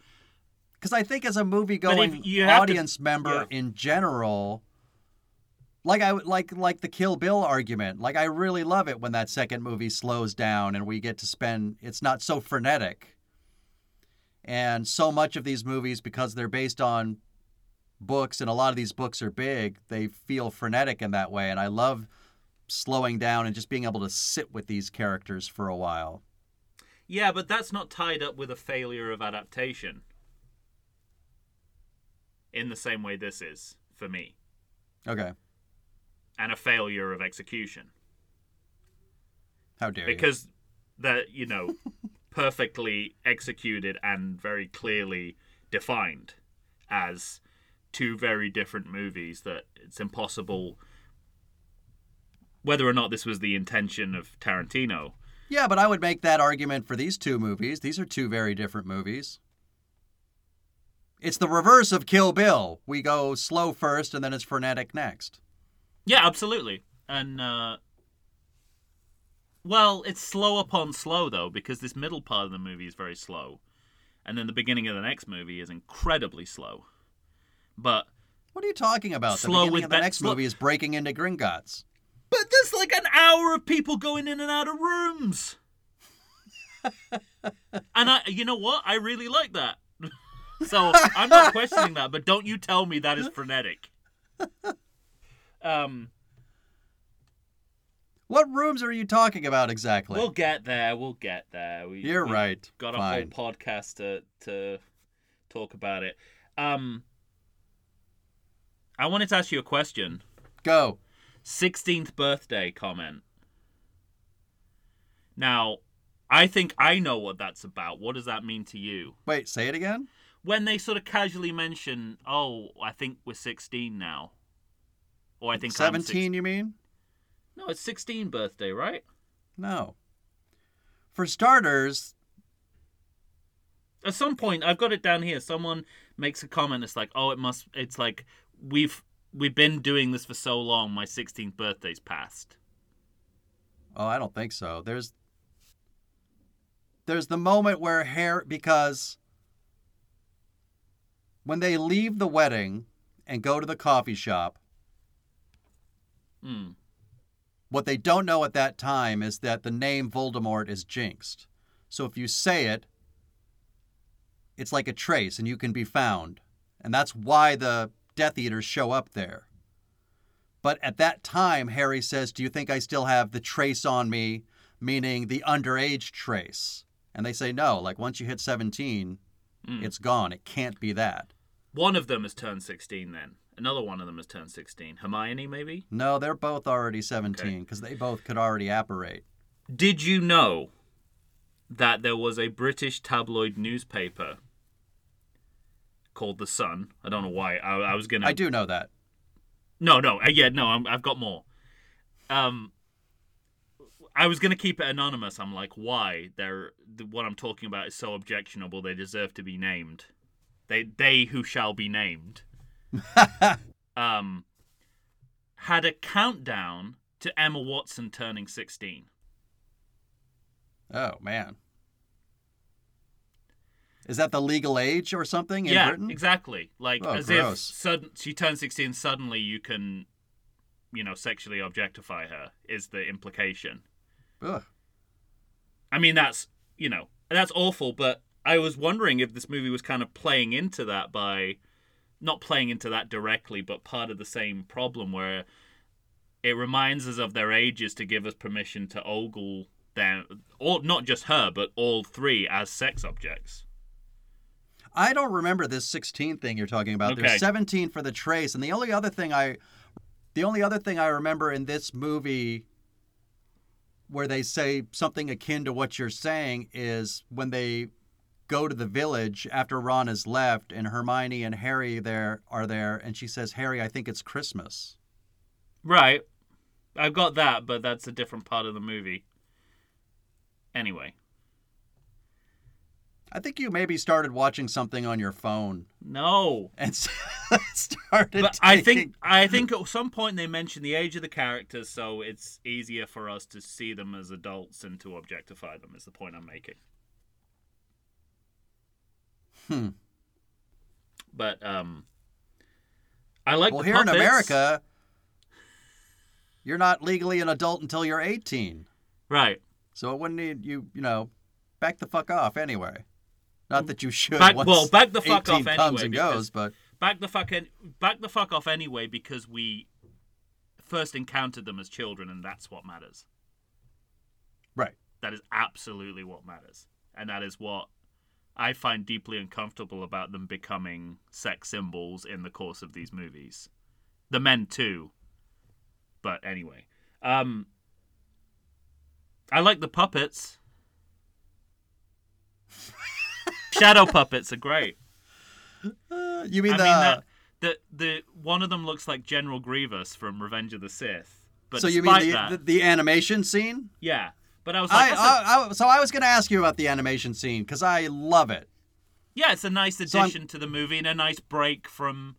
Because I think as a movie going have to- audience member yeah. in general, like I like like the Kill Bill argument. Like I really love it when that second movie slows down and we get to spend. It's not so frenetic. And so much of these movies, because they're based on books, and a lot of these books are big, they feel frenetic in that way. And I love slowing down and just being able to sit with these characters for a while. yeah, but that's not tied up with a failure of adaptation. In the same way this is for me, Okay, and a failure of execution how dare you? because that you know perfectly executed and very clearly defined as two very different movies that it's impossible whether or not this was the intention of Tarantino. Yeah, but I would make that argument for these two movies. These are two very different movies. It's the reverse of Kill Bill. We go slow first and then it's frenetic next. Yeah, absolutely. And uh well, it's slow upon slow though because this middle part of the movie is very slow. And then the beginning of the next movie is incredibly slow. But What are you talking about? Slow the beginning with of the be- next slow- movie is breaking into Gringotts. but there's like an hour of people going in and out of rooms. and I you know what? I really like that. So I'm not questioning that, but don't you tell me that is frenetic. Um What rooms are you talking about exactly? We'll get there. We'll get there. We, You're we've right. Got a Fine. whole podcast to to talk about it. Um, I wanted to ask you a question. Go. Sixteenth birthday comment. Now, I think I know what that's about. What does that mean to you? Wait, say it again? When they sort of casually mention, "Oh, I think we're 16 now," or I think I'm 17, you mean? No, it's 16 birthday, right? No. For starters, at some point i've got it down here someone makes a comment it's like oh it must it's like we've we've been doing this for so long my 16th birthday's passed Oh, I don't think so. There's there's the moment where Harry because when they leave the wedding and go to the coffee shop, hmm what they don't know at that time is that the name Voldemort is jinxed. So if you say it, it's like a trace and you can be found. And that's why the Death Eaters show up there. But at that time, Harry says, Do you think I still have the trace on me, meaning the underage trace? And they say, No, like once you hit 17, Mm. it's gone. It can't be that. one of them has turned 16 then another one of them has turned 16 hermione maybe No, they're both already 17 because they both could already apparate. did you know that there was a british tabloid newspaper called the sun i don't know why i, I was gonna I do know that. No, no, uh, yeah, no. I'm, I've got more. Um, I was gonna keep it anonymous. I'm like, why? They're the, what I'm talking about is so objectionable. They deserve to be named. They, they who shall be named. um, had a countdown to Emma Watson turning 16. Oh man. Is that the legal age or something in yeah, Britain? exactly. Like Oh, as gross. if sudden she turns 16, suddenly you can, you know, sexually objectify her. Is the implication? Ugh. I mean, that's you know that's awful. But I was wondering if this movie was kind of playing into that by not playing into that directly, but part of the same problem where it reminds us of their ages to give us permission to ogle them, or not just her, but all three as sex objects. I don't remember this 16 thing you're talking about. Okay. There's 17 for the trace, and the only other thing I, the only other thing I remember in this movie, where they say something akin to what you're saying, is when they go to the village after Ron has left, and Hermione and Harry there are there, and she says, "Harry, I think it's Christmas." Right. I've got that, but that's a different part of the movie. Anyway, I think you maybe started watching something on your phone no. and started. But I think I think at some point they mentioned the age of the characters, so it's easier for us to see them as adults and to objectify them. Is the point I'm making. Hmm. But um, I like Well, here in. America, you're not legally an adult until you're 18. right? So it wouldn't need you, you know, back the fuck off anyway. Not that you should. Back- well, back the fuck 18 off anyway, and goes, but Back the fuck en- back the fuck off anyway because we first encountered them as children, and that's what matters. right. That is absolutely what matters. And that is what I find deeply uncomfortable about them becoming sex symbols in the course of these movies. The men too. But anyway. Um I like the puppets. Shadow puppets are great. Uh, you mean I the mean that the the one of them looks like General Grievous from Revenge of the Sith. But so you mean the, that, the the animation scene? yeah. But I was like, I, that's a- I, I so I was going to ask you about the animation scene because I love it. yeah, it's a nice So addition to the movie and a nice break from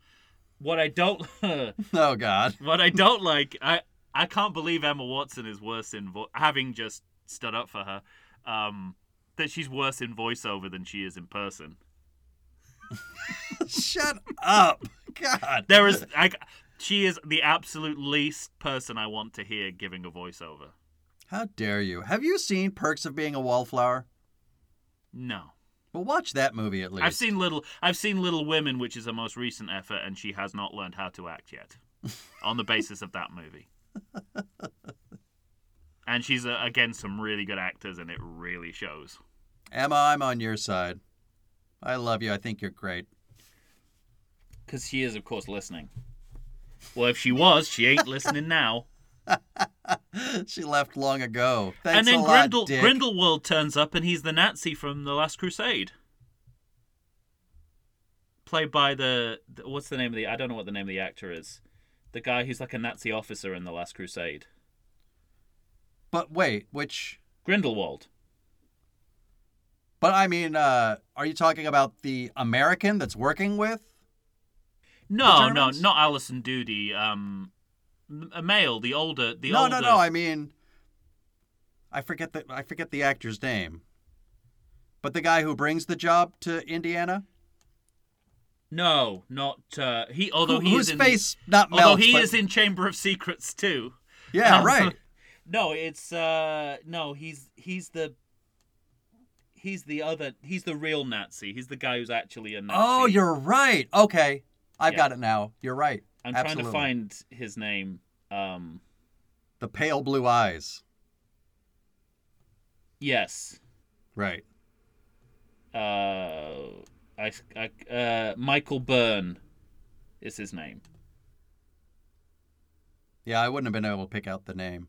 what I don't. Oh God. what I don't like, I I can't believe Emma Watson is worse in vo- having just stood up for her. Um, that she's worse in voiceover than she is in person. Shut up. God. There is, I, she is the absolute least person I want to hear giving a voiceover. How dare you? Have you seen Perks of Being a Wallflower? No, Well, watch that movie at least. I've seen little, I've seen Little Women, which is a most recent effort, and she has not learned how to act yet, on the basis of that movie. And she's uh, against some really good actors, and it really shows. Emma, I'm on your side. I love you. I think you're great. Because she is, of course, listening. Well, if she was, she ain't listening now. she left long ago. Thanks and then lot, Grindel, Dick. Grindelwald turns up, and he's the Nazi from the Last Crusade. Played by the, the what's the name of the? I don't know what the name of the actor is. The guy who's like a Nazi officer in the Last Crusade. But wait, which? Grindelwald. But I mean, uh, are you talking about the American that's working with? No, no, not Alison Doody. Um, a male, the older, the no, older. no, no. No. I mean, I forget the I forget the actor's name. But the guy who brings the job to Indiana, no, not uh, he. Although who, he whose is in, face not although he but- is in Chamber of Secrets too. yeah, Um, right. No, it's uh no, he's he's the he's the other he's the real Nazi. He's the guy who's actually a Nazi. Oh, you're right. Okay, I've Yeah. got it now. You're right. I'm absolutely. trying to find his name. Um The pale blue eyes. yes. Right. Uh I, I uh Michael Byrne is his name. Yeah, I wouldn't have been able to pick out the name.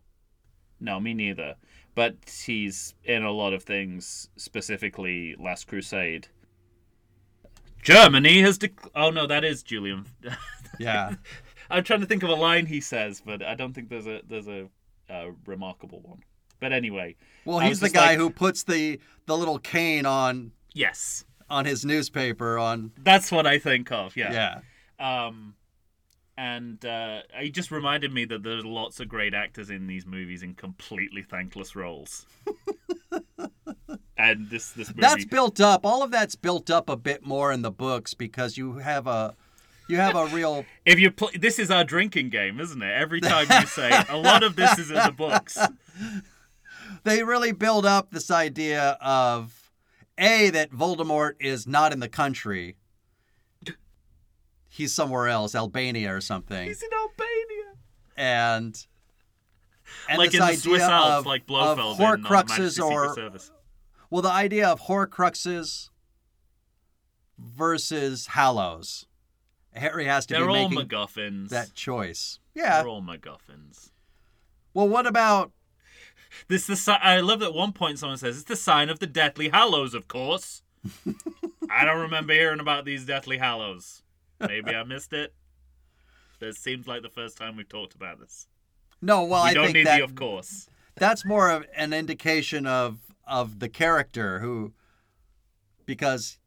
No, me neither. But he's in a lot of things, specifically Last Crusade. Germany has dec- Oh no, that is Julian. Yeah. I'm trying to think of a line he says, but I don't think there's a there's a uh, remarkable one. But anyway, Well, he's the guy like- who puts the the little cane on yes, on his newspaper on. that's what I think of. Yeah. Yeah. Um, and uh, it just reminded me that there's lots of great actors in these movies in completely thankless roles. and this this movie, That's built up. All of that's built up a bit more in the books because you have a you have a real if you play, this is our drinking game, isn't it? Every time you say a lot of this is in the books. they really build up this idea of a that Voldemort is not in the country. He's somewhere else, Albania or something. He's in Albania. and and like this in the idea Swiss Alps, of, like of Blofeld in uh, Majesty's Horcruxes or Service. well, the idea of Horcruxes versus Hallows. Harry has to They're be all making MacGuffins. that choice. Yeah. They're all MacGuffins. Well, what about This the si- I love that at one point someone says it's the sign of the Deathly Hallows, of course. I don't remember hearing about these Deathly Hallows. Maybe I missed it. This seems like the first time we've talked about this. no? Well, we I don't think need that the of course. that's more of an indication of of the character who, because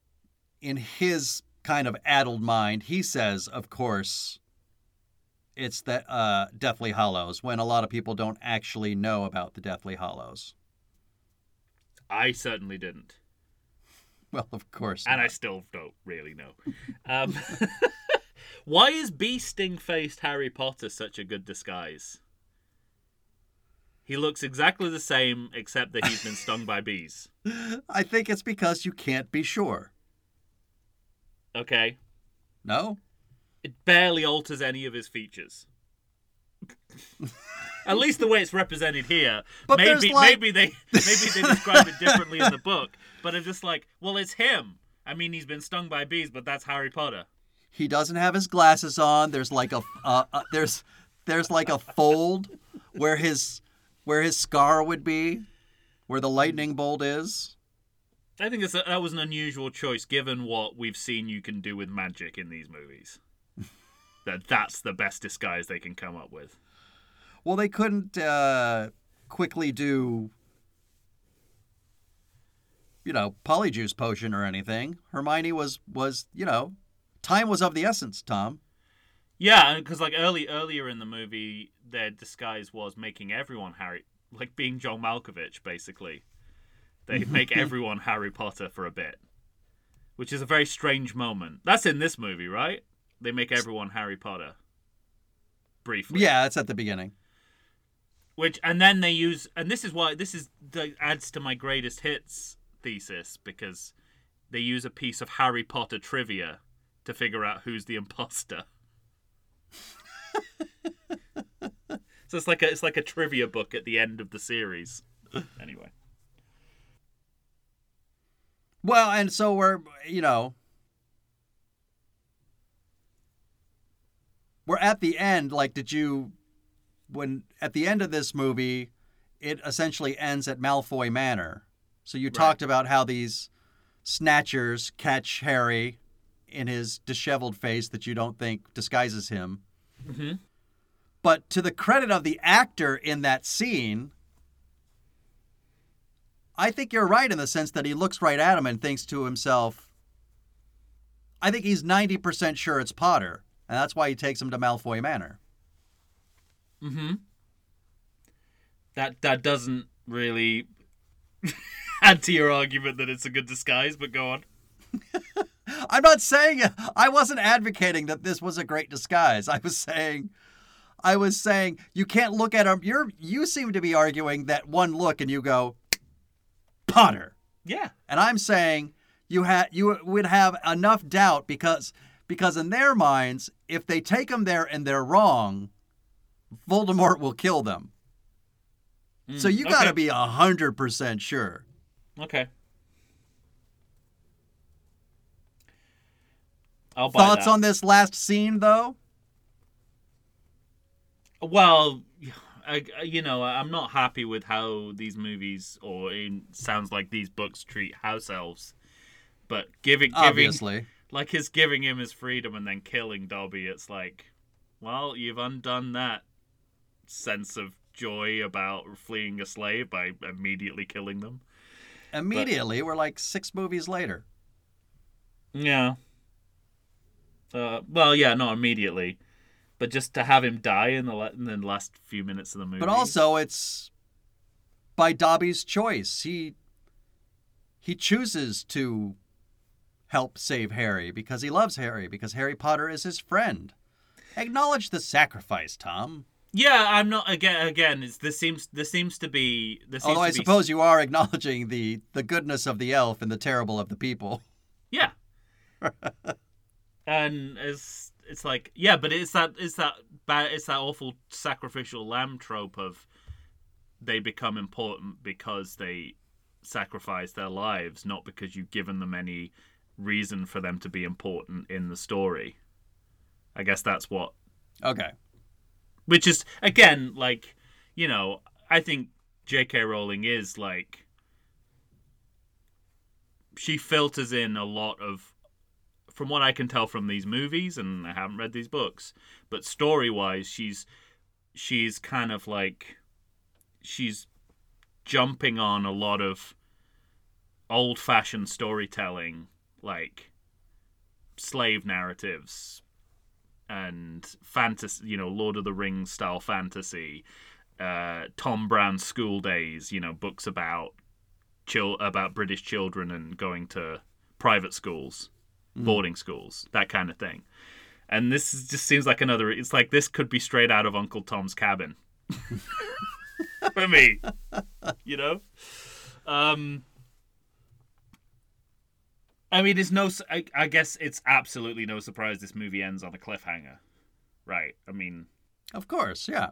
in his kind of addled mind, he says, of course, it's the uh, Deathly Hallows when a lot of people don't actually know about the Deathly Hallows. I certainly didn't, Well, of course. and I still don't really know. Um, why is bee sting faced Harry Potter such a good disguise? He looks exactly the same, except that he's been stung by bees. I think it's because you can't be sure. Okay, No. it barely alters any of his features. At least the way it's represented here. But maybe like- maybe they maybe they describe it differently in the book. But I'm just like, well, it's him. I mean, he's been stung by bees, but that's Harry Potter. He doesn't have his glasses on. There's like a uh, uh, there's there's like a fold where his where his scar would be, where the lightning bolt is. I think it's a, that was an unusual choice given what we've seen you can do with magic in these movies. that that's the best disguise they can come up with. Well, they couldn't uh, quickly do, you know, polyjuice potion or anything. Hermione was was you know, time was of the essence. Tom. Yeah, because like early earlier in the movie, their disguise was making everyone Harry, like being John Malkovich, basically. They make everyone Harry Potter for a bit, which is a very strange moment. That's in this movie, right? They make everyone Harry Potter. Briefly. Yeah, it's at the beginning. Which and then they use and this is why this is that adds to my greatest hits thesis because they use a piece of Harry Potter trivia to figure out who's the imposter. so it's like a it's like a trivia book at the end of the series. Anyway. Well, and so we're you know we're at the end. Like, did you when at the end of this movie, it essentially ends at Malfoy Manor. So you Right. talked about how these snatchers catch Harry in his disheveled face that you don't think disguises him. Mm-hmm. But to the credit of the actor in that scene, I think you're right in the sense that he looks right at him and thinks to himself, I think he's 90% sure it's Potter. And that's why he takes him to Malfoy Manor. Mm hmm. That that doesn't really add to your argument that it's a good disguise, but go on. I'm not saying I wasn't advocating that this was a great disguise. I was saying I was saying you can't look at him. You're you seem to be arguing that one look and you go Potter. Yeah. And I'm saying you had you would have enough doubt because because in their minds, if they take him there and they're wrong, Voldemort will kill them. so hmm, you got to okay. be a hundred percent sure. Okay. I'll Thoughts that. on this last scene, though? Well, I, I- you know, I'm not happy with how these movies, or it sounds like these books, treat house elves. But giving, giving, Obviously. like his giving him his freedom and then killing Dobby, it's like, well, you've undone that sense of joy about fleeing a slave by immediately killing them. Immediately, we're like six movies later. Yeah. Uh, well, yeah, not immediately, but just to have him die in the la- in the last few minutes of the movie. But also, it's by Dobby's choice. He he chooses to help save Harry because he loves Harry because Harry Potter is his friend. Acknowledge the sacrifice, Tom. Yeah, I'm not again. Again, it's, this seems this seems to be. This seems Although I be- suppose you are acknowledging the the goodness of the elf and the terrible of the people. Yeah. and it's it's like yeah, but it's that it's that bad it's that awful sacrificial lamb trope of they become important because they sacrifice their lives, not because you've given them any reason for them to be important in the story. I guess that's what Okay. Which is again like you know i think jk rowling is like she filters in a lot of from what i can tell from these movies and i haven't read these books but story wise she's she's kind of like she's jumping on a lot of old fashioned storytelling like slave narratives and fantasy, you know, Lord of the Rings style fantasy, uh, Tom Brown's School Days, you know, books about chil- about British children and going to private schools, boarding schools, that kind of thing. And this is, just seems like another. It's like this could be straight out of Uncle Tom's Cabin for me, you know. Um, I mean, it's no. I, I guess it's absolutely no surprise this movie ends on a cliffhanger, right? I mean, Of course, yeah.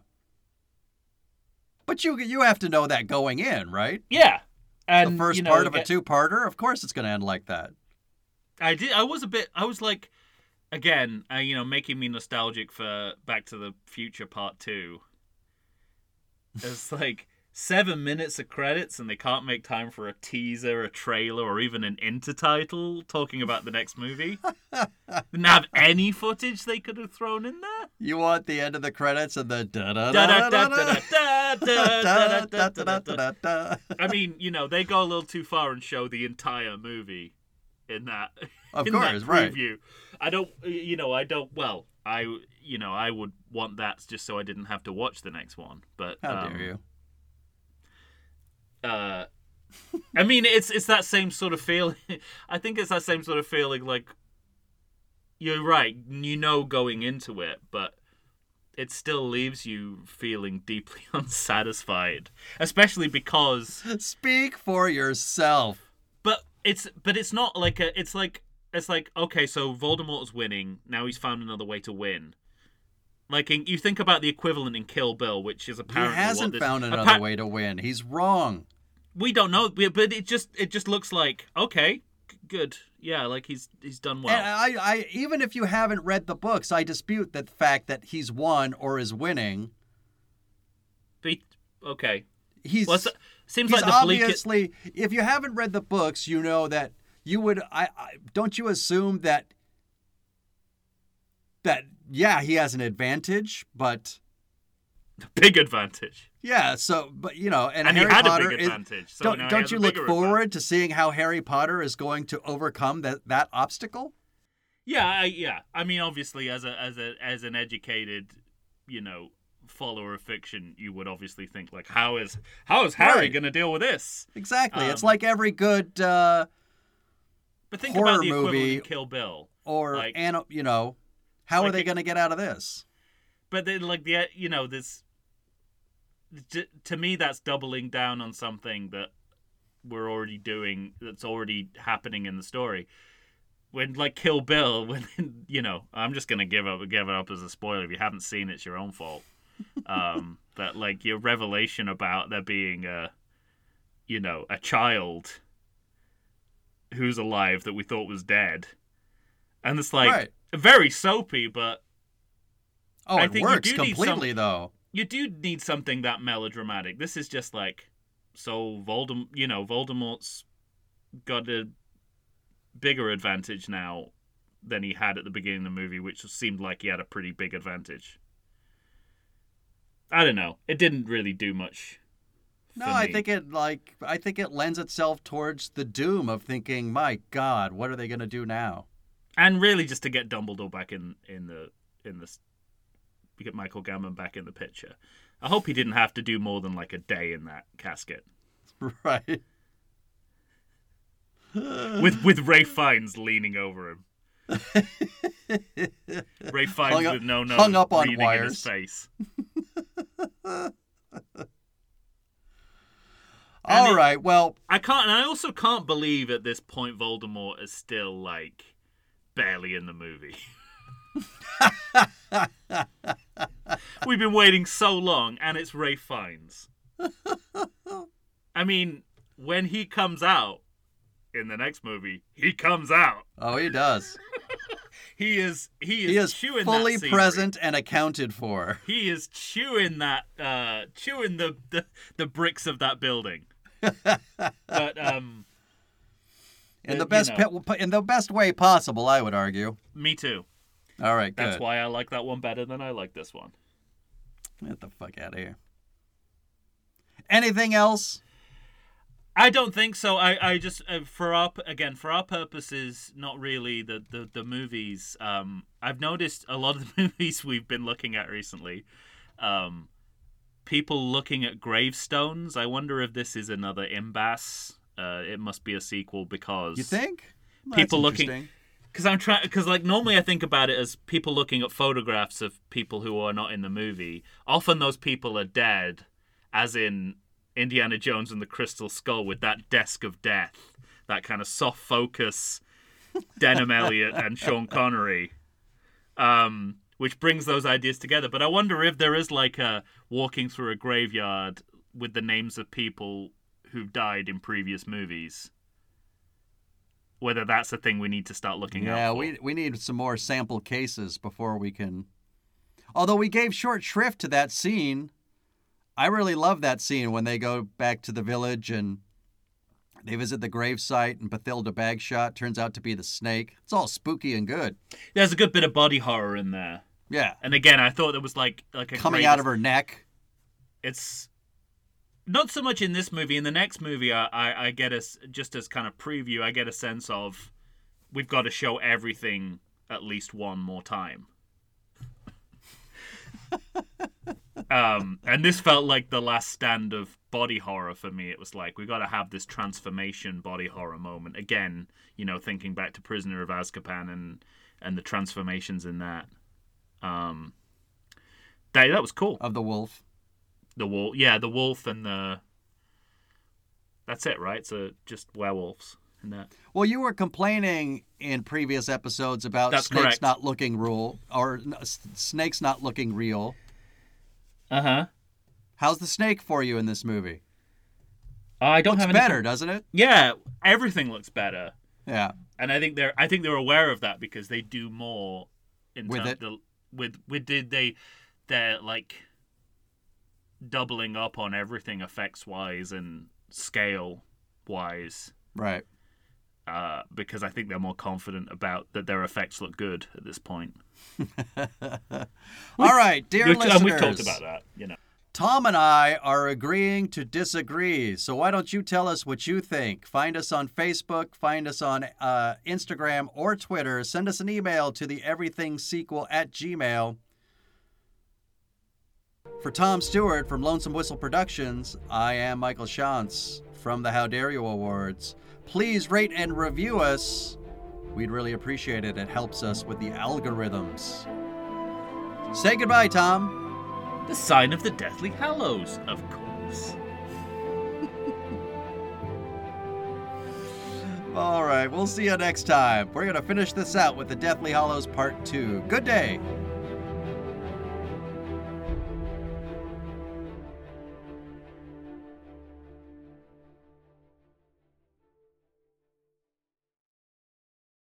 But you you have to know that going in, right? yeah. And the first you know, part of a two-parter, of course it's going to end like that. I did. I was a bit. I was like, again, uh, you know, making me nostalgic for Back to the Future Part Two. It's like seven minutes of credits and they can't make time for a teaser, a trailer, or even an intertitle talking about the next movie. Didn't have any footage they could have thrown in there. You want the end of the credits and the da da da da da da da da da da da. I mean, you know, they go a little too far and show the entire movie in that. Of in course, that right. I don't, you know, I don't. Well, I, you know, I would want that just so I didn't have to watch the next one. But how um, dare you? Uh I mean it's it's that same sort of feeling I think it's that same sort of feeling like you're right, you know going into it, but it still leaves you feeling deeply unsatisfied. Especially because Speak for yourself. but it's but it's not like a it's like it's like okay, so Voldemort's winning, now he's found another way to win. Like in, you think about the equivalent in Kill Bill, which is apparently what hasn't this- found another appa- way to win. He's wrong. We don't know but it just it just looks like okay good yeah like he's he's done well And I, I, even if you haven't read the books, I dispute the fact that he's won or is winning. But he- okay He's well seems he's like obviously. If you haven't read the books, you know that you would. I, I don't you assume that that yeah he has an advantage, but big advantage yeah. So, but you know, and, and, Harry he had Potter a big is. so Don't, don't you look forward advantage. to seeing how Harry Potter is going to overcome that that obstacle? yeah I, yeah i mean obviously as a as a as an educated you know follower of fiction you would obviously think like how is how is harry Right. gonna deal with this Exactly. it's Um, like every good uh, but think Horror about the equivalent movie- kill bill or Like- you know, how are they going to get out of this? but then like the you know this to, me that's doubling down on something that we're already doing that's already happening in the story when like kill bill when you know i'm just gonna give up give it up as a spoiler if you haven't seen it it's your own fault um but like your revelation about there being a you know a child who's alive that we thought was dead and it's like Right. very soapy but Oh, I it works do some- completely though. You do need something that melodramatic. This is just like so Voldemort, you know, Voldemort's got a bigger advantage now than he had at the beginning of the movie, which seemed like he had a pretty big advantage. I don't know. It didn't really do much. No, I think it like I think it lends itself towards the doom of thinking, "My God, what are they going to do now?" and really just to get Dumbledore back in in the in the get Michael Gambon back in the picture. I hope he didn't have to do more than like a day in that casket. Right. with with Ralph Fiennes leaning over him. Ralph Fiennes Hung up- with no nose hung up on breathing in wires. his face. All it- right. Well, I can't, and I also can't believe at this point Voldemort is still like barely in the movie. We've been waiting so long, and it's Ralph Fiennes. I mean, when he comes out in the next movie, he comes out. oh, he does. He is he is, He is chewing fully present and accounted for. He is chewing that, uh, chewing the, the the bricks of that building. but um, In the you best know. pe- in the best way possible, I would argue. me too. All right, That's good. why I like that one better than I like this one. Get the fuck out of here. Anything else? I don't think so. I, I just uh, for our again for our purposes, not really the the, the movies. Um, I've noticed a lot of the movies we've been looking at recently. Um, people looking at gravestones. I wonder if this is another Imbass. Uh, it must be a sequel because You think? Well, People looking- interesting. Because I'm trying because like normally I think about it as people looking at photographs of people who are not in the movie. Often those people are dead, as in Indiana Jones and the Crystal Skull with that desk of death, that kind of soft focus, Denholm Elliott and Sean Connery, um, which brings those ideas together. But I wonder if there is like a walking through a graveyard with the names of people who've died in previous movies. Whether that's a thing we need to start looking at. Yeah, we we need some more sample cases before we can. Although we gave short shrift to that scene I really love that scene when they go back to the village and they visit the gravesite and Bathilda Bagshot turns out to be the snake. It's all spooky and good. There's a good bit of body horror in there. Yeah. And again, I thought there was like like a Coming out of her neck. It's not so much in this movie. In the next movie, I I, I get a just as kind of preview. I get a sense of we've got to show everything at least one more time. um, and this felt like the last stand of body horror for me. It was like we got to have this transformation body horror moment again. You know, thinking back to Prisoner of Azkaban and and the transformations in that. Um, that that was cool Of the wolf. The wolf yeah the wolf and the that's it right so just werewolves in that Well, you were complaining in previous episodes about That's snakes correct. not looking real, or snakes not looking real. uh-huh How's the snake for you in this movie? i don't Looks have any better, doesn't it? yeah everything looks better Yeah. and i think they're i think they're aware of that because they do more in With terms it? The, with with did they they're like doubling up on everything effects wise and scale wise Right. uh, because I think they're more confident about that their effects look good at this point. All right, dear listeners. and we've talked about that, you know. Tom and I are agreeing to disagree. So why don't you tell us what you think? Find us on Facebook, find us on uh, Instagram or Twitter. Send us an email to the everything sequel at gmail. For Tom Stewart from Lonesome Whistle Productions, I am Michael Shantz from the How Dare You Awards. Please rate and review us. We'd really appreciate it. It helps us with the algorithms. Say goodbye, Tom. The sign of the Deathly Hallows, of course. All right, we'll see you next time. We're going to finish this out with the Deathly Hallows Part 2. Good day.